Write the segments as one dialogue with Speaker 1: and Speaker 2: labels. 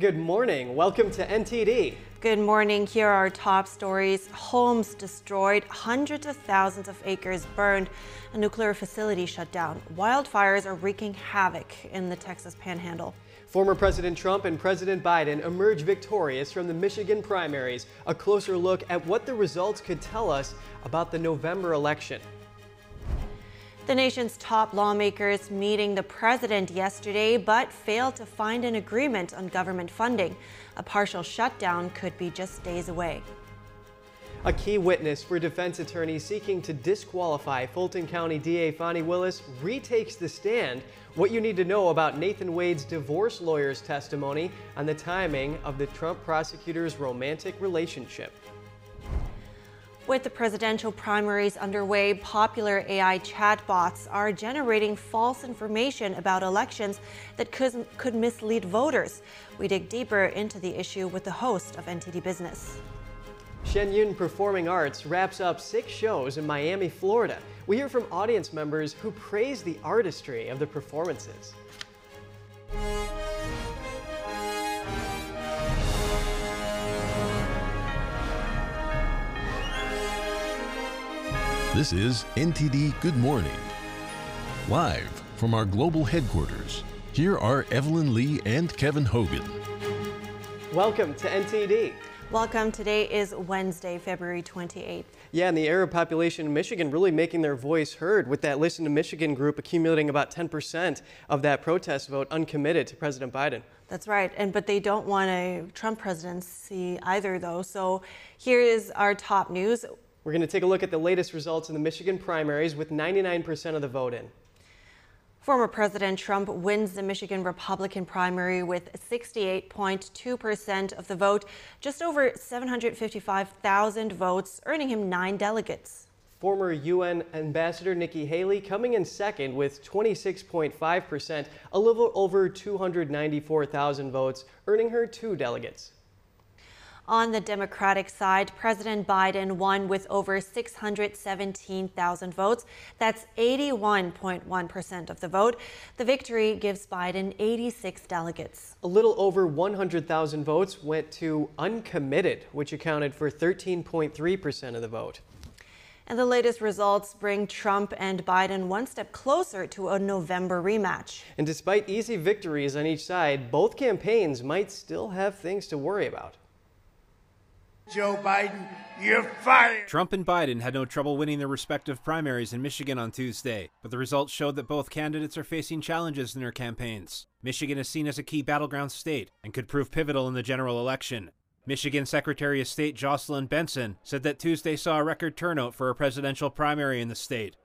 Speaker 1: Good morning. Welcome to NTD.
Speaker 2: Good morning. Here are our top stories. Homes destroyed, hundreds of thousands of acres burned, a nuclear facility shut down. Wildfires are wreaking havoc in the Texas panhandle.
Speaker 1: Former President Trump and President Biden emerge victorious from the Michigan primaries. A closer look at what the results could tell us about the November election.
Speaker 2: The nation's top lawmakers meeting the president yesterday, but failed to find an agreement on government funding. A partial shutdown could be just days away.
Speaker 1: A key witness for defense attorneys seeking to disqualify Fulton County DA Fani Willis retakes the stand. What you need to know about Nathan Wade's divorce lawyer's testimony on the timing of the Trump prosecutor's romantic relationship.
Speaker 2: With the presidential primaries underway, popular AI chatbots are generating false information about elections that could, could mislead voters. We dig deeper into the issue with the host of NTD Business.
Speaker 1: Shen Yun Performing Arts wraps up six shows in Miami, Florida. We hear from audience members who praise the artistry of the performances.
Speaker 3: This is NTD Good Morning. Live from our global headquarters, here are Evelyn Lee and Kevin Hogan.
Speaker 1: Welcome to NTD.
Speaker 2: Welcome. Today is Wednesday, February 28th.
Speaker 1: Yeah, and the Arab population in Michigan really making their voice heard with that Listen to Michigan group accumulating about 10% of that protest vote uncommitted to President Biden.
Speaker 2: That's right. And but they don't want a Trump presidency either though. So here is our top news.
Speaker 1: We're going to take a look at the latest results in the Michigan primaries with 99% of the vote in.
Speaker 2: Former President Trump wins the Michigan Republican primary with 68.2% of the vote, just over 755,000 votes, earning him nine delegates.
Speaker 1: Former UN Ambassador Nikki Haley coming in second with 26.5%, a little over 294,000 votes, earning her two delegates.
Speaker 2: On the Democratic side, President Biden won with over 617,000 votes. That's 81.1% of the vote. The victory gives Biden 86 delegates.
Speaker 1: A little over 100,000 votes went to uncommitted, which accounted for 13.3% of the vote.
Speaker 2: And the latest results bring Trump and Biden one step closer to a November rematch.
Speaker 1: And despite easy victories on each side, both campaigns might still have things to worry about.
Speaker 4: Joe Biden, you're fired.
Speaker 5: Trump and Biden had no trouble winning their respective primaries in Michigan on Tuesday, but the results showed that both candidates are facing challenges in their campaigns. Michigan is seen as a key battleground state and could prove pivotal in the general election. Michigan Secretary of State Jocelyn Benson said that Tuesday saw a record turnout for a presidential primary in the state.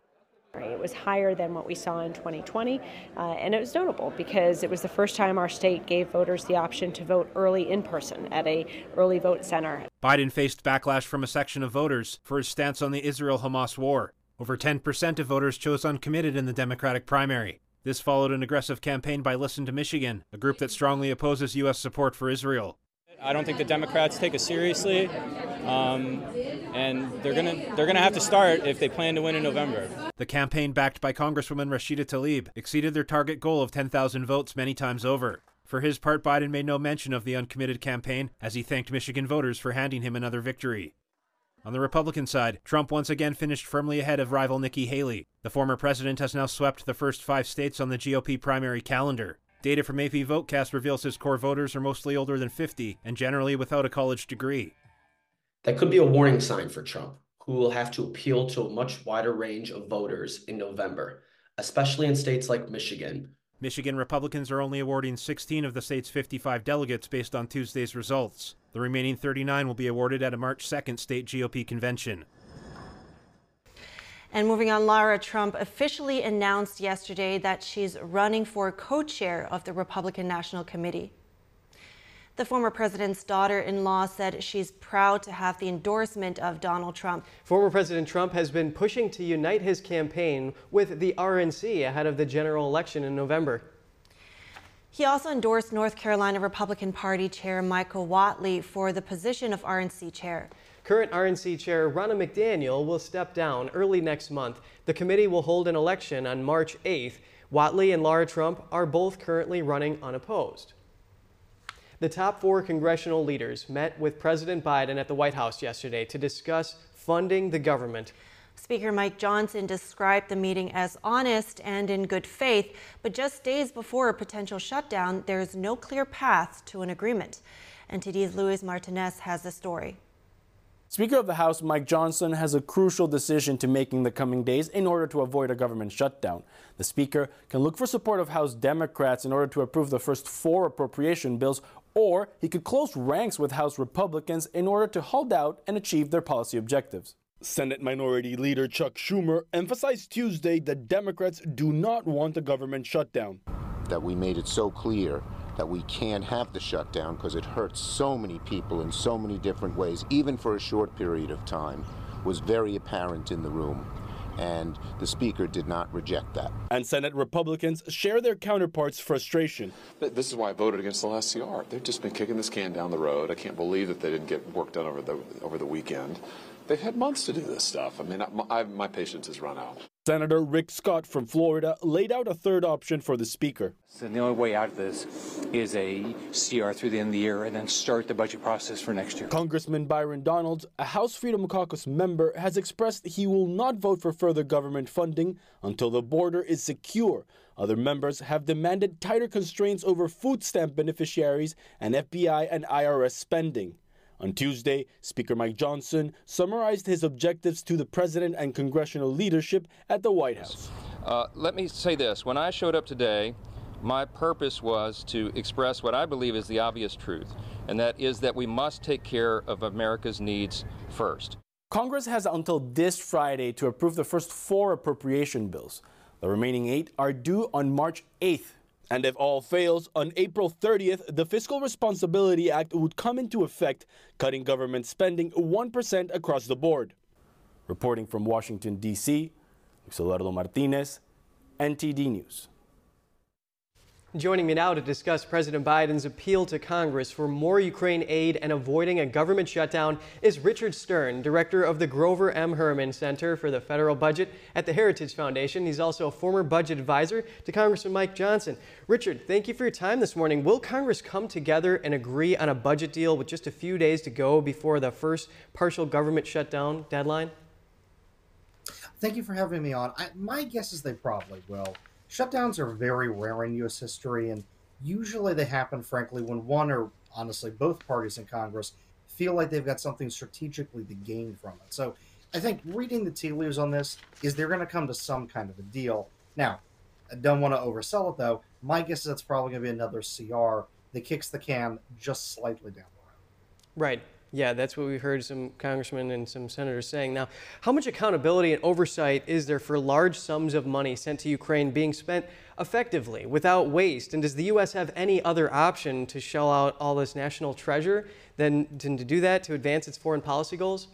Speaker 6: It was higher than what we saw in 2020, uh, and it was notable because it was the first time our state gave voters the option to vote early in person at a early vote center.
Speaker 5: Biden faced backlash from a section of voters for his stance on the Israel-Hamas war. Over 10% of voters chose uncommitted in the Democratic primary. This followed an aggressive campaign by Listen to Michigan, a group that strongly opposes U.S. support for Israel.
Speaker 7: I don't think the Democrats take us seriously, um, and they're gonna they're gonna have to start if they plan to win in November.
Speaker 5: The campaign, backed by Congresswoman Rashida Tlaib, exceeded their target goal of 10,000 votes many times over. For his part, Biden made no mention of the uncommitted campaign as he thanked Michigan voters for handing him another victory. On the Republican side, Trump once again finished firmly ahead of rival Nikki Haley. The former president has now swept the first five states on the GOP primary calendar. Data from AP Votecast reveals his core voters are mostly older than 50 and generally without a college degree.
Speaker 8: That could be a warning sign for Trump, who will have to appeal to a much wider range of voters in November, especially in states like Michigan.
Speaker 5: Michigan Republicans are only awarding 16 of the state's 55 delegates based on Tuesday's results. The remaining 39 will be awarded at a March 2nd state GOP convention.
Speaker 2: And moving on, Lara Trump officially announced yesterday that she's running for co-chair of the Republican National Committee. The former president's daughter-in-law said she's proud to have the endorsement of Donald Trump.
Speaker 1: Former President Trump has been pushing to unite his campaign with the RNC ahead of the general election in November.
Speaker 2: He also endorsed North Carolina Republican Party Chair Michael Whatley for the position of RNC chair.
Speaker 1: Current RNC Chair Ronna McDaniel will step down early next month. The committee will hold an election on March 8th. Whatley and Lara Trump are both currently running unopposed. The top four congressional leaders met with President Biden at the White House yesterday to discuss funding the government.
Speaker 2: Speaker Mike Johnson described the meeting as honest and in good faith, but just days before a potential shutdown, there is no clear path to an agreement. NTD's Luis Martinez has the story.
Speaker 9: Speaker of the House Mike Johnson has a crucial decision to make in the coming days in order to avoid a government shutdown. The Speaker can look for support of House Democrats in order to approve the first four appropriation bills, or he could close ranks with House Republicans in order to hold out and achieve their policy objectives. Senate Minority Leader Chuck Schumer emphasized Tuesday that Democrats do not want a government shutdown.
Speaker 10: That we made it so clear that we can't have the shutdown because it hurts so many people in so many different ways, even for a short period of time, was very apparent in the room. And the Speaker did not reject that.
Speaker 9: And Senate Republicans share their counterparts' frustration.
Speaker 11: This is why I voted against the last CR. They've just been kicking this can down the road. I can't believe that they didn't get work done over the over the weekend. They've had months to do this stuff. I mean, I, I, my patience has run out.
Speaker 9: Senator Rick Scott from Florida laid out a third option for the Speaker.
Speaker 12: So the only way out of this is a CR through the end of the year and then start the budget process for next year.
Speaker 9: Congressman Byron Donalds, a House Freedom Caucus member, has expressed he will not vote for further government funding until the border is secure. Other members have demanded tighter constraints over food stamp beneficiaries and FBI and IRS spending. On Tuesday, Speaker Mike Johnson summarized his objectives to the president and congressional leadership at the White House.
Speaker 13: Uh, let me say this when I showed up today, my purpose was to express what I believe is the obvious truth, and that is that we must take care of America's needs first.
Speaker 9: Congress has until this Friday to approve the first four appropriation bills. The remaining eight are due on March 8th. And if all fails, on April 30th, the Fiscal Responsibility Act would come into effect, cutting government spending 1% across the board. Reporting from Washington, D.C., Luis Eduardo Martinez, NTD News.
Speaker 1: Joining me now to discuss President Biden's appeal to Congress for more Ukraine aid and avoiding a government shutdown is Richard Stern, director of the Grover M. Hermann Center for the Federal Budget at the Heritage Foundation. He's also a former budget advisor to Congressman Mike Johnson. Richard, thank you for your time this morning. Will Congress come together and agree on a budget deal with just a few days to go before the first partial government shutdown deadline?
Speaker 14: Thank you for having me on. I, my guess is they probably will. Shutdowns are very rare in U.S. history, and usually they happen, frankly, when one or honestly both parties in Congress feel like they've got something strategically to gain from it. So I think reading the tea leaves on this is they're going to come to some kind of a deal. Now, I don't want to oversell it though. My guess is it's probably going to be another CR that kicks the can just slightly down the road.
Speaker 1: Right. Yeah, that's what we've heard some congressmen and some senators saying. Now, how much accountability and oversight is there for large sums of money sent to Ukraine being spent effectively without waste? And does the U.S. have any other option to shell out all this national treasure than, than to do that to advance its foreign policy goals?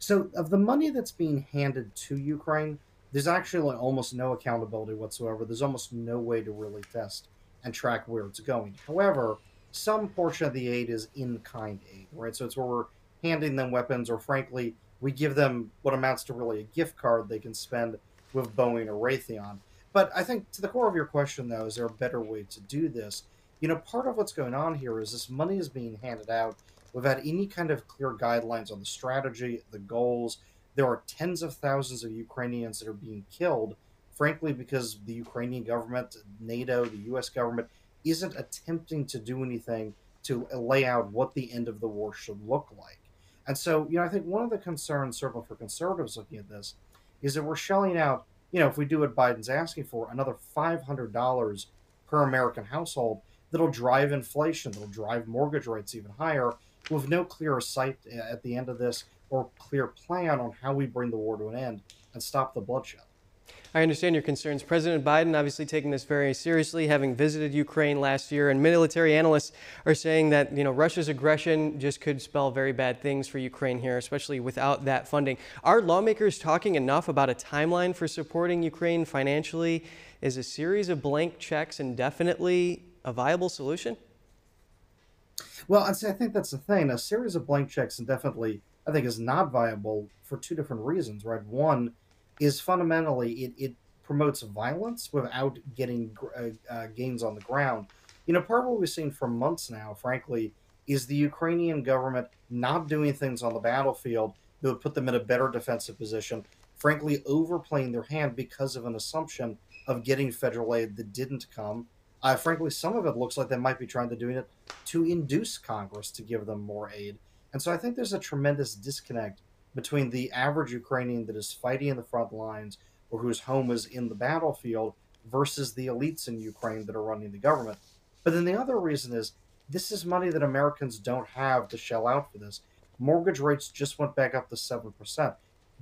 Speaker 14: So, of the money that's being handed to Ukraine, there's actually almost no accountability whatsoever. There's almost no way to really test and track where it's going. However, some portion of the aid is in kind aid, right? So it's where we're handing them weapons, or frankly, we give them what amounts to really a gift card they can spend with Boeing or Raytheon. But I think to the core of your question, though, is there a better way to do this? You know, part of what's going on here is this money is being handed out without any kind of clear guidelines on the strategy, the goals. There are tens of thousands of Ukrainians that are being killed, frankly, because the Ukrainian government, NATO, the U.S. government isn't attempting to do anything to lay out what the end of the war should look like. And so, you know, I think one of the concerns, certainly for conservatives looking at this, is that we're shelling out, you know, if we do what Biden's asking for, another $500 per American household that'll drive inflation, that'll drive mortgage rates even higher, with no clear sight at the end of this or clear plan on how we bring the war to an end and stop the bloodshed.
Speaker 1: I understand your concerns. President Biden obviously taking this very seriously, having visited Ukraine last year, and military analysts are saying that you know Russia's aggression just could spell very bad things for Ukraine here, especially without that funding. Are lawmakers talking enough about a timeline for supporting Ukraine financially? Is a series of blank checks indefinitely a viable solution?
Speaker 14: Well, I think that's the thing. A series of blank checks indefinitely, I think, is not viable for two different reasons, right? One is fundamentally it, it promotes violence without getting uh, uh, gains on the ground. You know, part of what we've seen for months now, frankly, is the Ukrainian government not doing things on the battlefield that would put them in a better defensive position, frankly, overplaying their hand because of an assumption of getting federal aid that didn't come. Uh, frankly, some of it looks like they might be trying to doing it to induce Congress to give them more aid. And so I think there's a tremendous disconnect between the average Ukrainian that is fighting in the front lines or whose home is in the battlefield versus the elites in Ukraine that are running the government. But then the other reason is this is money that Americans don't have to shell out for this. Mortgage rates just went back up to 7%,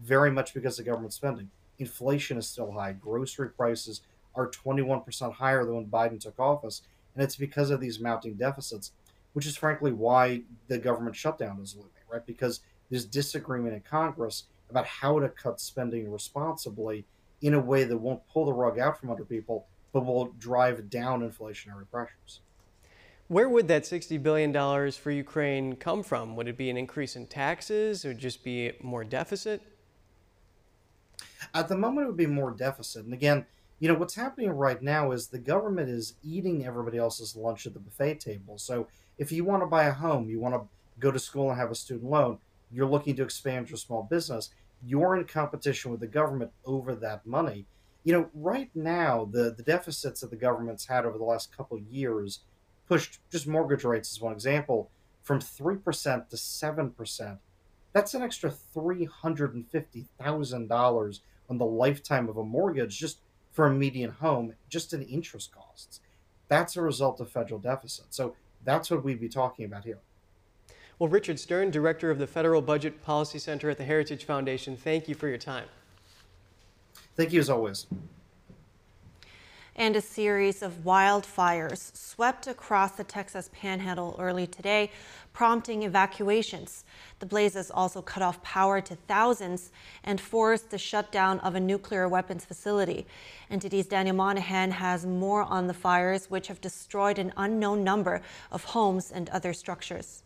Speaker 14: very much because of government spending. Inflation is still high. Grocery prices are 21% higher than when Biden took office. And it's because of these mounting deficits, which is frankly why the government shutdown is looming, right? Because there's disagreement in Congress about how to cut spending responsibly in a way that won't pull the rug out from under people, but will drive down inflationary pressures.
Speaker 1: Where would that $60 billion for Ukraine come from? Would it be an increase in taxes or just be more deficit?
Speaker 14: At the moment, it would be more deficit. And again, you know, what's happening right now is the government is eating everybody else's lunch at the buffet table. So if you want to buy a home, you want to go to school and have a student loan, you're looking to expand your small business, you're in competition with the government over that money. You know, right now, the, the deficits that the government's had over the last couple of years pushed just mortgage rates as one example from 3% to 7%. That's an extra $350,000 on the lifetime of a mortgage just for a median home, just in interest costs. That's a result of federal deficit. So that's what we'd be talking about here.
Speaker 1: Well, Richard Stern, Director of the Federal Budget Policy Center at the Heritage Foundation, thank you for your time.
Speaker 14: Thank you as always.
Speaker 2: And a series of wildfires swept across the Texas panhandle early today, prompting evacuations. The blazes also cut off power to thousands and forced the shutdown of a nuclear weapons facility. NTD's Daniel Monahan has more on the fires, which have destroyed an unknown number of homes and other structures.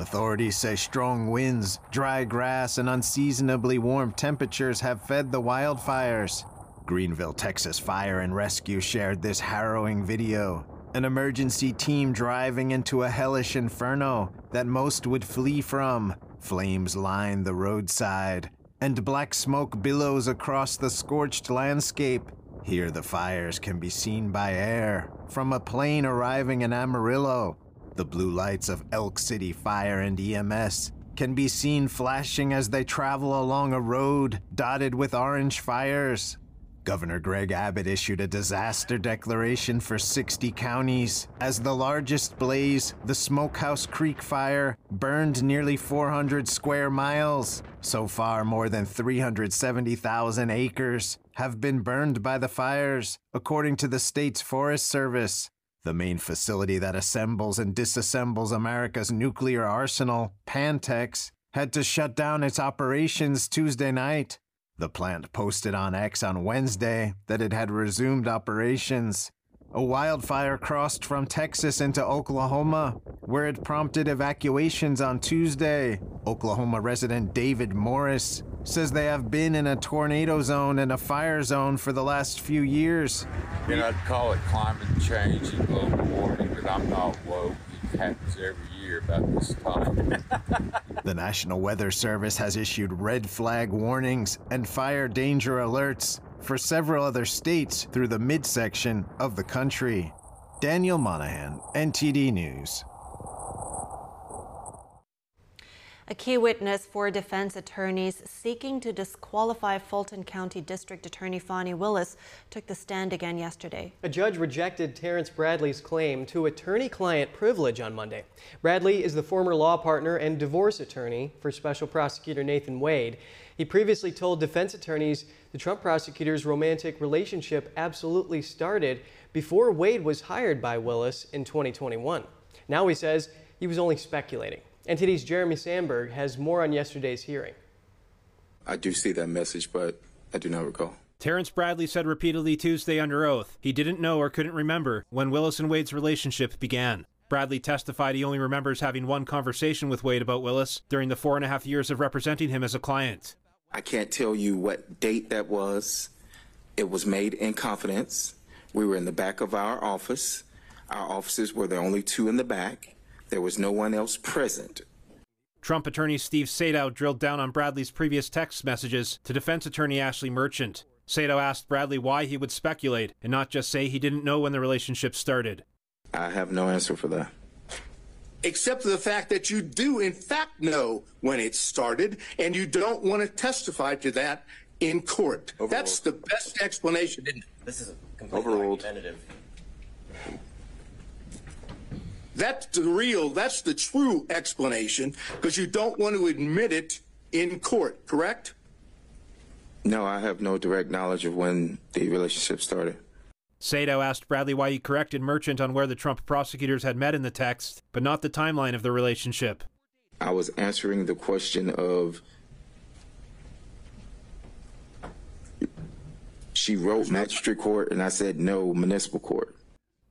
Speaker 15: Authorities say strong winds, dry grass, and unseasonably warm temperatures have fed the wildfires. Greenville, Texas Fire and Rescue shared this harrowing video. An emergency team driving into a hellish inferno that most would flee from. Flames line the roadside, and black smoke billows across the scorched landscape. Here, the fires can be seen by air from a plane arriving in Amarillo the blue lights of Elk City Fire and EMS can be seen flashing as they travel along a road dotted with orange fires. Governor Greg Abbott issued a disaster declaration for 60 counties as the largest blaze, the Smokehouse Creek fire, burned nearly 400 square miles. So far, more than 370,000 acres have been burned by the fires, according to the state's Forest Service. The main facility that assembles and disassembles America's nuclear arsenal, Pantex, had to shut down its operations Tuesday night. The plant posted on X on Wednesday that it had resumed operations. A wildfire crossed from Texas into Oklahoma, where it prompted evacuations on Tuesday. Oklahoma resident David Morris says they have been in a tornado zone and a fire zone for the last few years.
Speaker 16: You know, I'd call it climate change and global warming, but I'm not woke. It happens every year about this time.
Speaker 15: the National Weather Service has issued red flag warnings and fire danger alerts for several other states through the midsection of the country. Daniel Monahan, NTD News.
Speaker 2: A key witness for defense attorneys seeking to disqualify Fulton County District Attorney Fani Willis took the stand again yesterday.
Speaker 1: A judge rejected Terrence Bradley's claim to attorney-client privilege on Monday. Bradley is the former law partner and divorce attorney for Special Prosecutor Nathan Wade. He previously told defense attorneys the Trump prosecutor's romantic relationship absolutely started before Wade was hired by Willis in 2021. Now he says he was only speculating. NTD's Jeremy Sandberg has more on yesterday's hearing.
Speaker 17: I do see that message, but I do not recall.
Speaker 5: Terrence Bradley said repeatedly Tuesday under oath he didn't know or couldn't remember when Willis and Wade's relationship began. Bradley testified he only remembers having one conversation with Wade about Willis during the four and a half years of representing him as a client.
Speaker 17: I can't tell you what date that was. It was made in confidence. We were in the back of our office. Our offices were the only two in the back. There was no one else present.
Speaker 5: Trump attorney Steve Sadow drilled down on Bradley's previous text messages to defense attorney Ashley Merchant. Sadow asked Bradley why he would speculate and not just say he didn't know when the relationship started.
Speaker 17: I have no answer for that.
Speaker 4: Except for the fact that you do, in fact, know when it started, and you don't want to testify to that in court. That's the best explanation, isn't it?
Speaker 8: This is a completely
Speaker 17: Overruled.
Speaker 8: argumentative.
Speaker 4: That's the real, that's the true explanation, because you don't want to admit it in court, correct?
Speaker 17: No, I have no direct knowledge of when the relationship started.
Speaker 5: Sadow asked Bradley why he corrected Merchant on where the Trump prosecutors had met in the text, but not the timeline of the relationship.
Speaker 17: I was answering the question of she wrote magistrate court and I said no municipal court.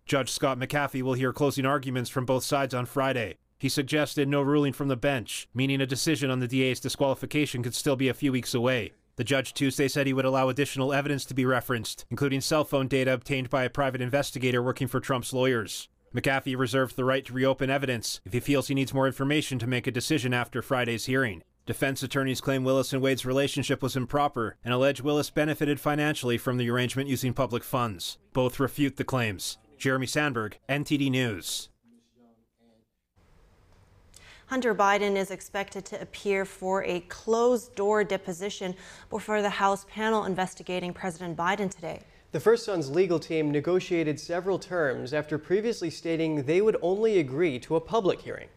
Speaker 5: Judge Scott McAfee will hear closing arguments from both sides on Friday. He suggested no ruling from the bench, meaning a decision on the DA's disqualification could still be a few weeks away. The judge Tuesday said he would allow additional evidence to be referenced, including cell phone data obtained by a private investigator working for Trump's lawyers. McAfee reserved the right to reopen evidence if he feels he needs more information to make a decision after Friday's hearing. Defense attorneys claim Willis and Wade's relationship was improper and allege Willis benefited financially from the arrangement using public funds. Both refute the claims. Jeremy Sandberg, NTD News.
Speaker 2: Hunter Biden is expected to appear for a closed door deposition before the House panel investigating President Biden today.
Speaker 1: The First Son's legal team negotiated several terms after previously stating they would only agree to a public hearing.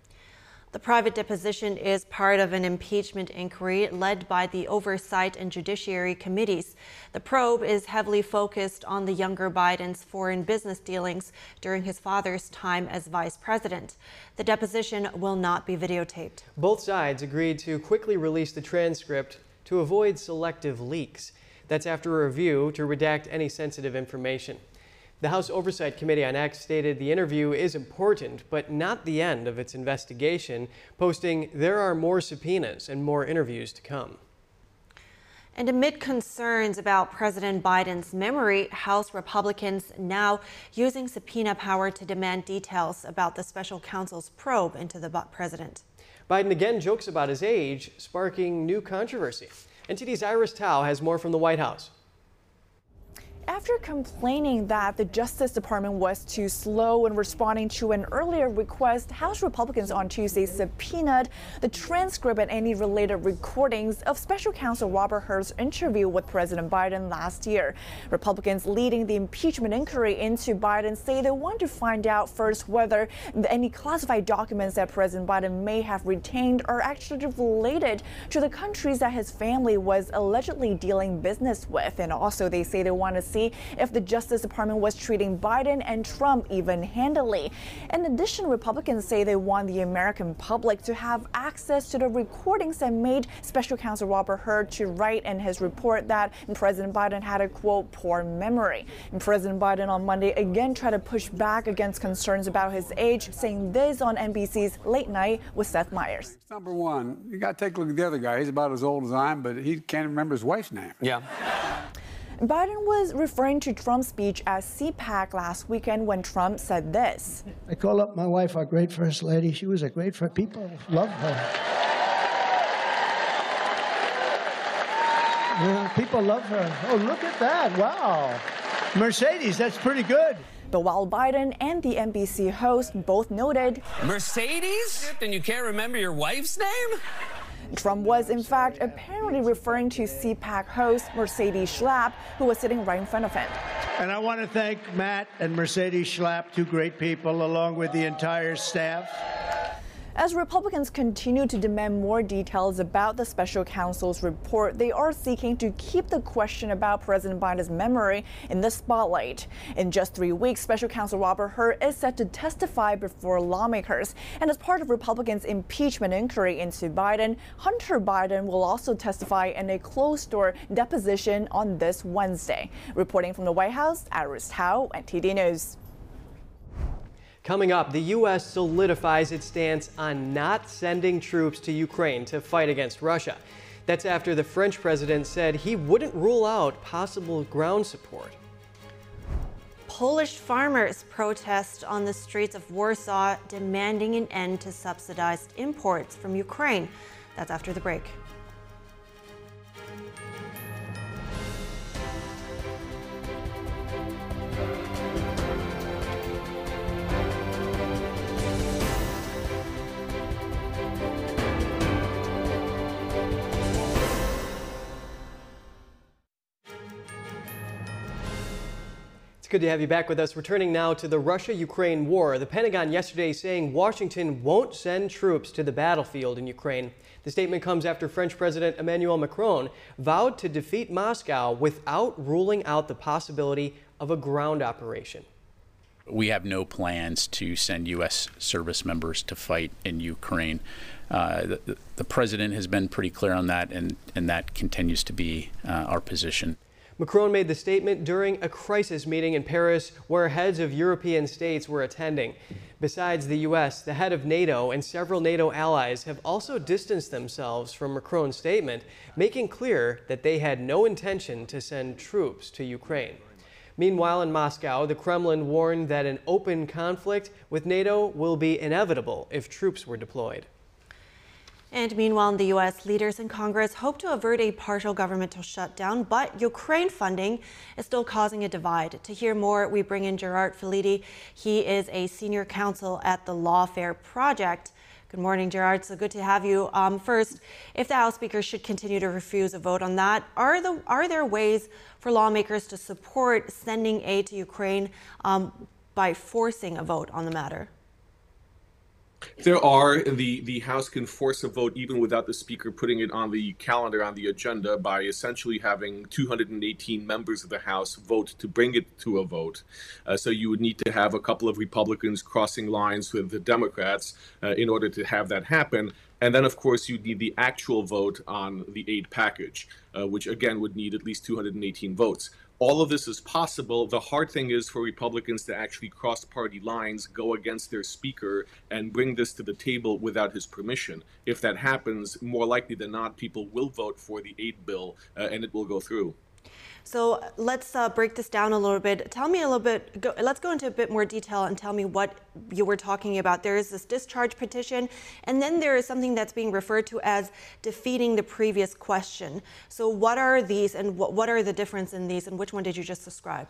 Speaker 2: The private deposition is part of an impeachment inquiry led by the Oversight and Judiciary Committees. The probe is heavily focused on the younger Biden's foreign business dealings during his father's time as vice president. The deposition will not be videotaped.
Speaker 1: Both sides agreed to quickly release the transcript to avoid selective leaks. That's after a review to redact any sensitive information. The House Oversight Committee on X stated the interview is important, but not the end of its investigation, posting, There are more subpoenas and more interviews to come.
Speaker 2: And amid concerns about President Biden's memory, House Republicans now using subpoena power to demand details about the special counsel's probe into the president.
Speaker 1: Biden again jokes about his age, sparking new controversy. NTD's Iris Tao has more from the White House.
Speaker 18: After complaining that the Justice Department was too slow in responding to an earlier request, House Republicans on Tuesday subpoenaed the transcript and any related recordings of Special Counsel Robert Hur's interview with President Biden last year. Republicans leading the impeachment inquiry into Biden say they want to find out first whether any classified documents that President Biden may have retained are actually related to the countries that his family was allegedly dealing business with. And also, they say they want to see if the Justice Department was treating Biden and Trump even handily. In addition, Republicans say they want the American public to have access to the recordings that made Special Counsel Robert Hur to write in his report that President Biden had a quote poor memory. And President Biden on Monday again tried to push back against concerns about his age, saying this on NBC's Late Night with Seth Meyers.
Speaker 19: Number one, you got to take a look at the other guy. He's about as old as I am, but he can't remember his wife's name.
Speaker 9: Yeah.
Speaker 18: Biden was referring to Trump's speech at CPAC last weekend when Trump said this.
Speaker 20: I call up my wife, our great first lady. She was a great first. People love her. Yeah, people love her. Oh, look at that. Wow. Mercedes, that's pretty good.
Speaker 18: But while Biden and the NBC host both noted
Speaker 21: Mercedes? And you can't remember your wife's name?
Speaker 18: Trump was, in fact, apparently referring to CPAC host Mercedes Schlapp, who was sitting right in front of him.
Speaker 20: And I want to thank Matt and Mercedes Schlapp, two great people, along with the entire staff.
Speaker 18: As Republicans continue to demand more details about the special counsel's report, they are seeking to keep the question about President Biden's memory in the spotlight. In just three weeks, special counsel Robert Hur is set to testify before lawmakers. And as part of Republicans' impeachment inquiry into Biden, Hunter Biden will also testify in a closed door deposition on this Wednesday. Reporting from the White House, Iris Tao, NTD News.
Speaker 1: Coming up, the U.S. solidifies its stance on not sending troops to Ukraine to fight against Russia. That's after the French president said he wouldn't rule out possible ground support.
Speaker 2: Polish farmers protest on the streets of Warsaw demanding an end to subsidized imports from Ukraine. That's after the break.
Speaker 1: Good to have you back with us. Returning now to the Russia Ukraine war. The Pentagon yesterday saying Washington won't send troops to the battlefield in Ukraine. The statement comes after French President Emmanuel Macron vowed to defeat Moscow without ruling out the possibility of a ground operation.
Speaker 22: We have no plans to send U.S. service members to fight in Ukraine. Uh, the, the, president has been pretty clear on that, and, and that continues to be uh, our position.
Speaker 1: Macron made the statement during a crisis meeting in Paris where heads of European states were attending. Besides the U.S., the head of NATO and several NATO allies have also distanced themselves from Macron's statement, making clear that they had no intention to send troops to Ukraine. Meanwhile, in Moscow, the Kremlin warned that an open conflict with NATO will be inevitable if troops were deployed.
Speaker 2: And meanwhile, in the U.S., leaders in Congress hope to avert a partial governmental shutdown, but Ukraine funding is still causing a divide. To hear more, we bring in Gerard Filitti. He is a senior counsel at the Lawfare Project. Good morning, Gerard. So good to have you. Um, first, if the House Speaker should continue to refuse a vote on that, are, the, are there ways for lawmakers to support sending aid to Ukraine um, by forcing a vote on the matter?
Speaker 23: There are the the House can force a vote even without the Speaker putting it on the calendar on the agenda by essentially having 218 members of the House vote to bring it to a vote. Uh, so you would need to have a couple of Republicans crossing lines with the Democrats uh, in order to have that happen. And then, of course, you'd need the actual vote on the aid package, uh, which again would need at least 218 votes all of this is possible. The hard thing is for Republicans to actually cross party lines, go against their speaker, and bring this to the table without his permission. If that happens, more likely than not, people will vote for the aid bill uh, and it will go through.
Speaker 2: So let's uh, break this down a little bit. Tell me a little bit, go, let's go into a bit more detail and tell me what you were talking about. There is this discharge petition, and then there is something that's being referred to as defeating the previous question. So what are these and what, what are the difference in these and which one did you just describe?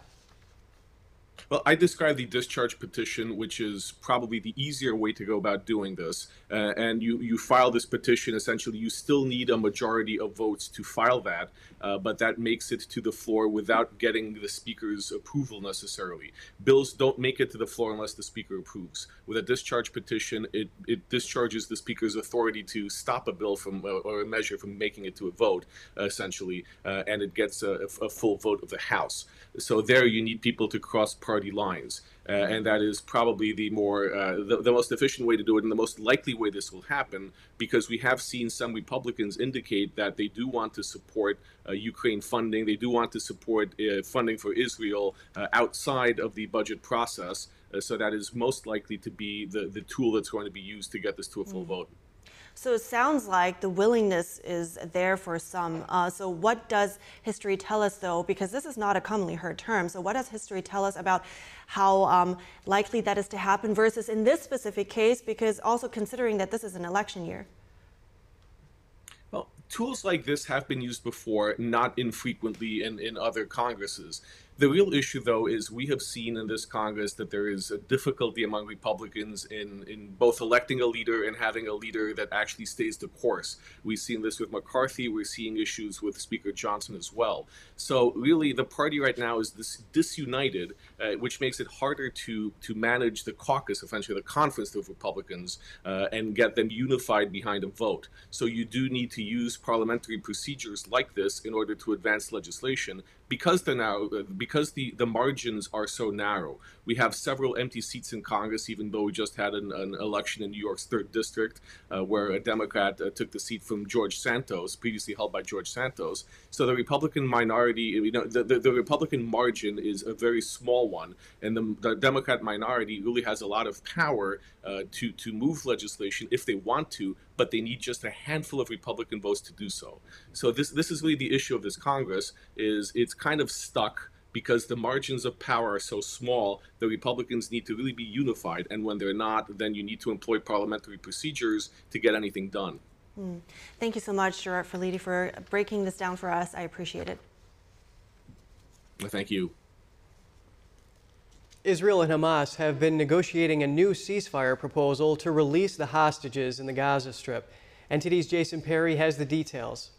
Speaker 23: Well, I describe the discharge petition, which is probably the easier way to go about doing this. Uh, and you, you file this petition, essentially, you still need a majority of votes to file that, uh, but that makes it to the floor without getting the Speaker's approval necessarily. Bills don't make it to the floor unless the Speaker approves. With a discharge petition, it, it discharges the Speaker's authority to stop a bill from uh, or a measure from making it to a vote, essentially, uh, and it gets a, a full vote of the House. So there you need people to cross party lines. Uh, and that is probably the more uh, the, the, most efficient way to do it and the most likely way this will happen because we have seen some republicans indicate that they do want to support uh, ukraine funding they do want to support uh, funding for israel uh, outside of the budget process uh, so that is most likely to be the, the tool that's going to be used to get this to a full mm. vote
Speaker 2: so it sounds like the willingness is there for some. Uh, so what does history tell us, though? Because this is not a commonly heard term. So what does history tell us about how um, likely that is to happen versus in this specific case? Because also considering that this is an election year.
Speaker 23: Well, tools like this have been used before, not infrequently in, in other Congresses. The real issue, though, is we have seen in this Congress that there is a difficulty among Republicans in, in both electing a leader and having a leader that actually stays the course. We've seen this with McCarthy. We're seeing issues with Speaker Johnson as well. So, really, the party right now is this disunited, uh, which makes it harder to, to manage the caucus, essentially the conference of Republicans, uh, and get them unified behind a vote. So, you do need to use parliamentary procedures like this in order to advance legislation because the now uh, because the the margins are so narrow we have several empty seats in congress even though we just had an, an election in new york's third district uh, where a democrat uh, took the seat from george santos previously held by george santos. So the republican minority you know the, the, the republican margin is a very small one and the, the democrat minority really has a lot of power uh, to to move legislation if they want to but they need just a handful of republican votes to do so. So this this is really the issue of this congress is it's kind of stuck because the margins of power are so small, the Republicans need to really be unified. And when they're not, then you need to employ parliamentary procedures to get anything done.
Speaker 2: Mm. Thank you so much, Gerard Filitti, for breaking this down for us. I appreciate it.
Speaker 23: Thank you.
Speaker 1: Israel and Hamas have been negotiating a new ceasefire proposal to release the hostages in the Gaza Strip. NTD's Jason Perry has the details.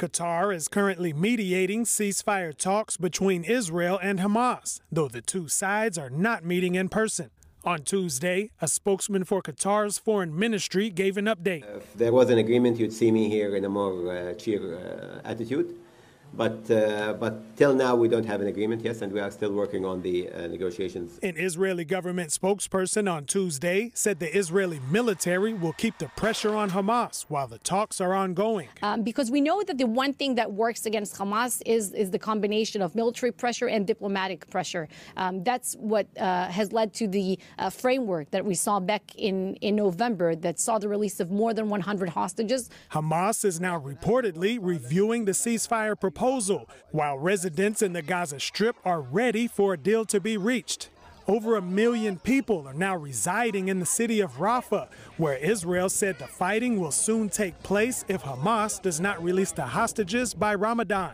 Speaker 24: Qatar is currently mediating ceasefire talks between Israel and Hamas, though the two sides are not meeting in person. On Tuesday, a spokesman for Qatar's foreign ministry gave an update.
Speaker 25: If there was an agreement, you'd see me here in a more uh, cheer uh, attitude. But, uh, but till now, we don't have an agreement, yes, and we are still working on the uh, negotiations.
Speaker 24: An Israeli government spokesperson on Tuesday said the Israeli military will keep the pressure on Hamas while the talks are ongoing.
Speaker 26: Um, because we know that the one thing that works against Hamas is, is the combination of military pressure and diplomatic pressure. Um, that's what uh, has led to the uh, framework that we saw back in, in November that saw the release of more than 100 hostages.
Speaker 24: Hamas is now reportedly reviewing the ceasefire proposal proposal, while residents in the Gaza Strip are ready for a deal to be reached. Over a million people are now residing in the city of Rafah, where Israel said the fighting will soon take place if Hamas does not release the hostages by Ramadan.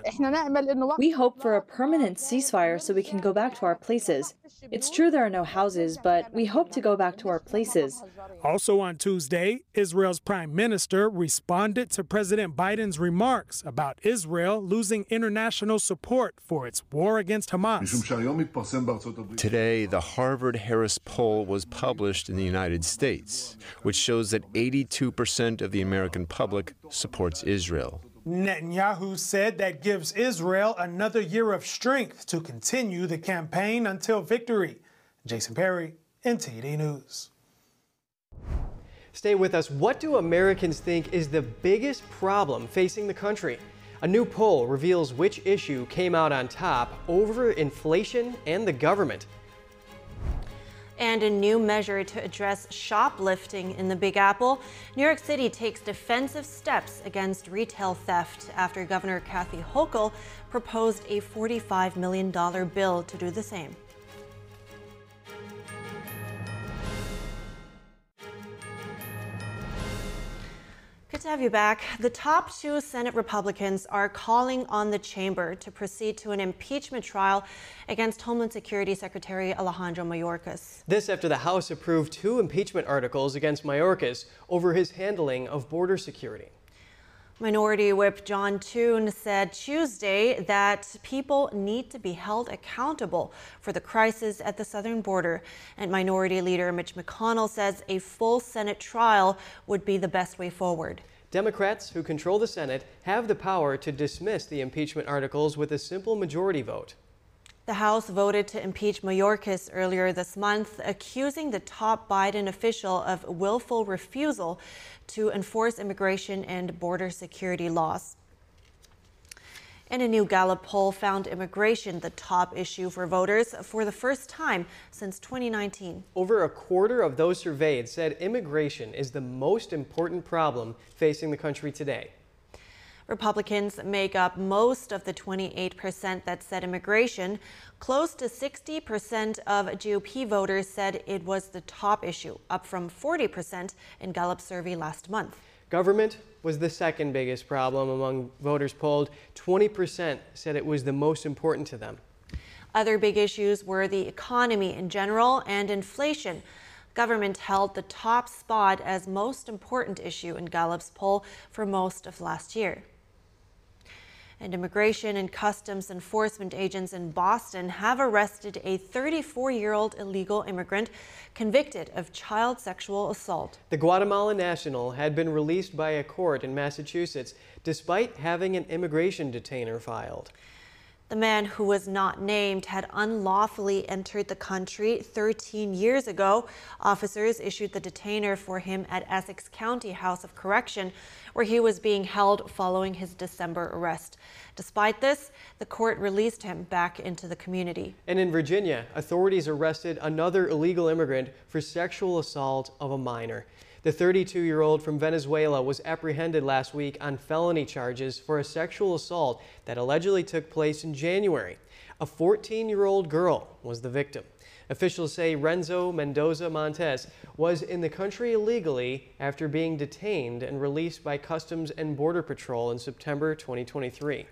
Speaker 27: We hope for a permanent ceasefire so we can go back to our places. It's true there are no houses, but we hope to go back to our places.
Speaker 24: Also on Tuesday, Israel's prime minister responded to President Biden's remarks about Israel losing international support for its war against Hamas.
Speaker 28: Today, the Harvard Harris poll was published in the United States, which shows that 82% of the American public supports Israel.
Speaker 24: Netanyahu said that gives Israel another year of strength to continue the campaign until victory. Jason Perry, NTD News.
Speaker 1: Stay with us. What do Americans think is the biggest problem facing the country? A new poll reveals which issue came out on top over inflation and the government.
Speaker 2: And a new measure to address shoplifting in the Big Apple. New York City takes defensive steps against retail theft after Governor Kathy Hochul proposed a $45 million bill to do the same. Good to have you back. The top two Senate Republicans are calling on the chamber to proceed to an impeachment trial against Homeland Security Secretary Alejandro Mayorkas.
Speaker 1: This after the House approved two impeachment articles against Mayorkas over his handling of border security.
Speaker 2: Minority Whip John Thune said Tuesday that people need to be held accountable for the crisis at the southern border. And Minority Leader Mitch McConnell says a full Senate trial would be the best way forward.
Speaker 1: Democrats, who control the Senate, have the power to dismiss the impeachment articles with a simple majority vote.
Speaker 2: The House voted to impeach Mayorkas earlier this month, accusing the top Biden official of willful refusal to enforce immigration and border security laws. And a new Gallup poll found immigration the top issue for voters for the first time since 2019.
Speaker 1: Over a quarter of those surveyed said immigration is the most important problem facing the country today.
Speaker 2: Republicans make up most of the 28% that said immigration. Close to 60% of GOP voters said it was the top issue, up from 40% in Gallup's survey last month.
Speaker 1: Government was the second biggest problem among voters polled. 20% said it was the most important to them.
Speaker 2: Other big issues were the economy in general and inflation. Government held the top spot as most important issue in Gallup's poll for most of last year. And immigration and customs enforcement agents in Boston have arrested a 34 year old illegal immigrant convicted of child sexual assault.
Speaker 1: The Guatemalan national had been released by a court in Massachusetts despite having an immigration detainer filed.
Speaker 2: The man who was not named had unlawfully entered the country 13 years ago. Officers issued the detainer for him at Essex County House of Correction, where he was being held following his December arrest. Despite this, the court released him back into the community.
Speaker 1: And in Virginia, authorities arrested another illegal immigrant for sexual assault of a minor. The 32 year old from Venezuela was apprehended last week on felony charges for a sexual assault that allegedly took place in January. A 14 year old girl was the victim. Officials say Renzo Mendoza Montes was in the country illegally after being detained and released by Customs and Border Patrol in September 2023.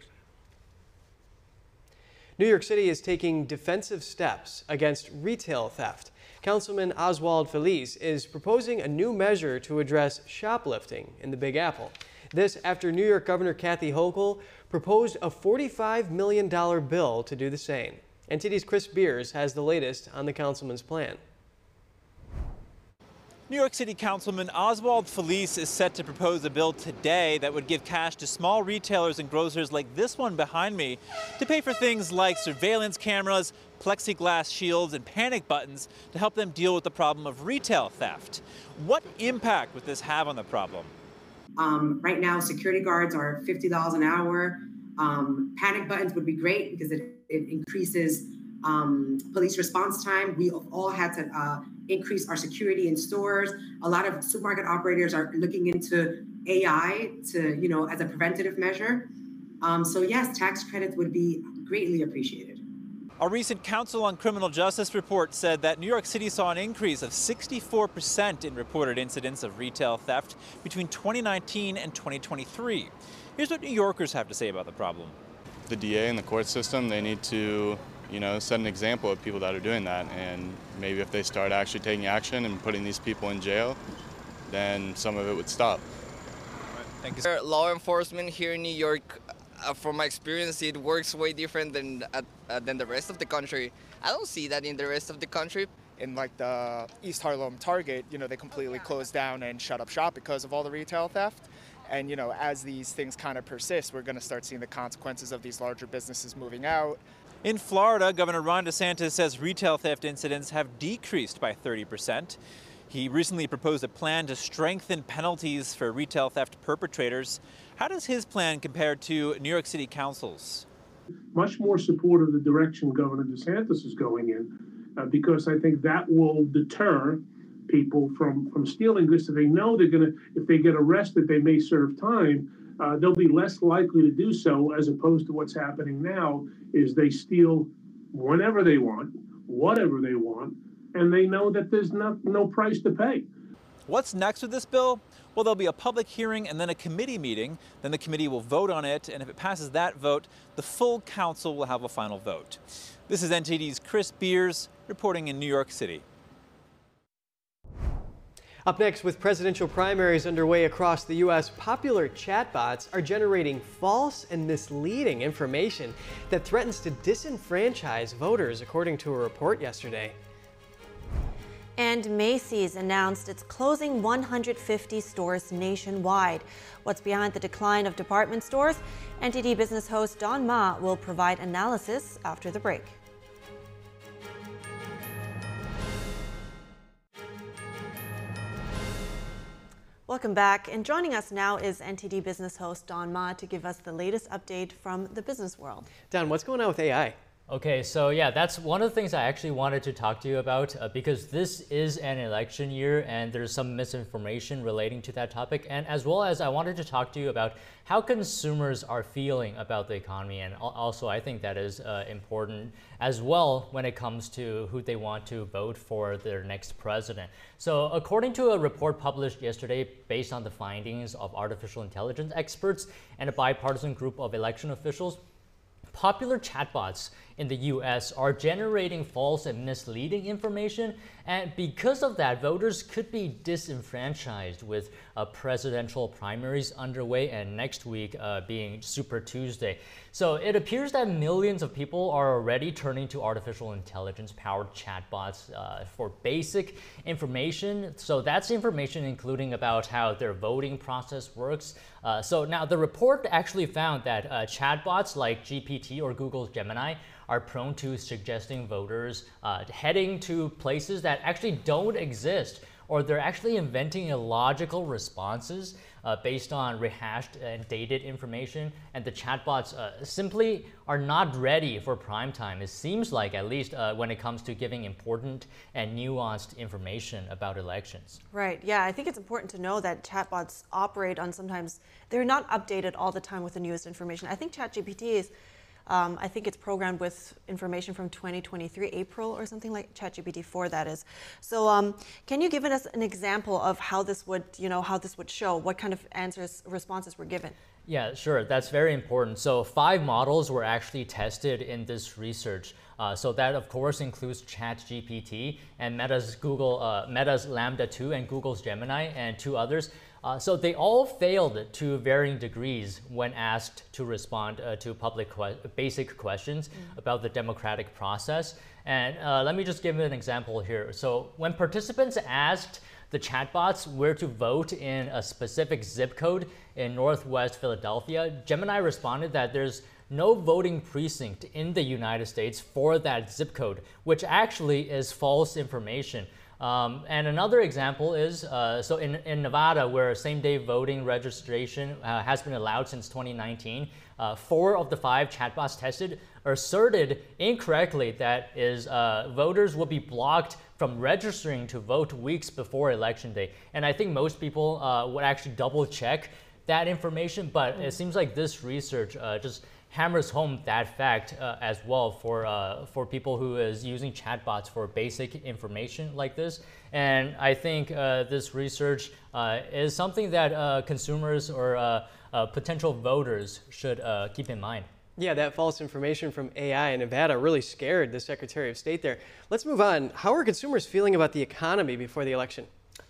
Speaker 1: New York City is taking defensive steps against retail theft. Councilman Oswald Feliz is proposing a new measure to address shoplifting in the Big Apple. This after New York Governor Kathy Hochul proposed a $45 million bill to do the same. And NTD's Chris Beers has the latest on the councilman's plan.
Speaker 29: New York City Councilman Oswald Feliz is set to propose a bill today that would give cash to small retailers and grocers like this one behind me to pay for things like surveillance cameras, plexiglass shields, and panic buttons to help them deal with the problem of retail theft. What impact would this have on the problem?
Speaker 30: Um, right now, security guards are $50 an hour. Um, panic buttons would be great because it, it increases um, police response time. We have all had to uh, increase our security in stores. A lot of supermarket operators are looking into AI to, you know, as a preventative measure. Um, so yes, tax credits would be greatly appreciated.
Speaker 29: A recent Council on Criminal Justice report said that New York City saw an increase of 64% in reported incidents of retail theft between 2019 and 2023. Here's what New Yorkers have to say about the problem.
Speaker 31: The DA and the court system, they need to, you know, set an example of people that are doing that. And maybe if they start actually taking action and putting these people in jail, then some of it would stop.
Speaker 32: Thank you. Law enforcement here in New York uh, from my experience, it works way different than uh, uh, than the rest of the country. I don't see that in the rest of the country.
Speaker 33: In like the East Harlem Target, you know, they completely closed down and shut up shop because of all the retail theft. And you know, as these things kind of persist, we're going to start seeing the consequences of these larger businesses moving out.
Speaker 29: In Florida, Governor Ron DeSantis says retail theft incidents have decreased by 30 percent. He recently proposed a plan to strengthen penalties for retail theft perpetrators. How does his plan compare to New York City Council's?
Speaker 34: Much more support of the direction Governor DeSantis is going in, uh, because I think that will deter people from from stealing goods. So they know they're going to, if they get arrested, they may serve time. Uh, they'll be less likely to do so, as opposed to what's happening now, is they steal whenever they want, whatever they want, and they know that there's no, no price to pay.
Speaker 29: What's next with this bill? Well, there'll be a public hearing and then a committee meeting. Then the committee will vote on it, and if it passes that vote, the full council will have a final vote. This is NTD's Chris Beers reporting in New York City.
Speaker 1: Up next, with presidential primaries underway across the U.S., popular chatbots are generating false and misleading information that threatens to disenfranchise voters, according to a report yesterday.
Speaker 2: And Macy's announced it's closing 150 stores nationwide. What's behind the decline of department stores? NTD business host Don Ma will provide analysis after the break. Welcome back. And joining us now is NTD business host Don Ma to give us the latest update from the business world.
Speaker 1: Don, what's going on with AI?
Speaker 35: Okay, so yeah, that's one of the things I actually wanted to talk to you about uh, because this is an election year and there's some misinformation relating to that topic. And as well as I wanted to talk to you about how consumers are feeling about the economy. And also, I think that is uh, important as well when it comes to who they want to vote for their next president. So, according to a report published yesterday based on the findings of artificial intelligence experts and a bipartisan group of election officials, popular chatbots in the US are generating false and misleading information. And because of that, voters could be disenfranchised with uh, presidential primaries underway and next week uh, being Super Tuesday. So it appears that millions of people are already turning to artificial intelligence powered chatbots uh, for basic information. So that's information including about how their voting process works. Uh, so now the report actually found that uh, chatbots like GPT or Google's Gemini are prone to suggesting voters uh, heading to places that actually don't exist or they're actually inventing illogical responses uh, based on rehashed and dated information, and the chatbots uh, simply are not ready for prime time. It seems like, at least uh, when it comes to giving important and nuanced information about elections.
Speaker 2: Right. Yeah, I think it's important to know that chatbots operate on sometimes they're not updated all the time with the newest information. I think ChatGPT is um, I think it's programmed with information from 2023, April or something like ChatGPT 4 that is. So um, can you give us an example of how this would, you know, how this would show, what kind of answers, responses were given?
Speaker 35: Yeah, sure. That's very important. So five models were actually tested in this research. Uh, so that of course includes ChatGPT and Meta's Google, uh, Meta's Llama 2 and Google's Gemini and two others. Uh, so they all failed to varying degrees when asked to respond uh, to public que basic questions mm. about the democratic process. And uh, let me just give an example here. So when participants asked the chatbots where to vote in a specific zip code in Northwest Philadelphia, Gemini responded that there's no voting precinct in the United States for that zip code, which actually is false information. Um, and another example is uh, so in, in Nevada, where same day voting registration uh, has been allowed since 2019, uh, four of the five chatbots tested asserted incorrectly that is uh, voters will be blocked from registering to vote weeks before election day. And I think most people uh, would actually double check that information, but it seems like this research uh, just hammers home that fact uh, as well for uh, for people who is using chatbots for basic information like this. And I think uh, this research uh, is something that uh, consumers or uh, potential voters should keep in mind.
Speaker 1: Yeah, that false information from AI in Nevada really scared the Secretary of State there. Let's move on. How are consumers feeling about the economy before the election?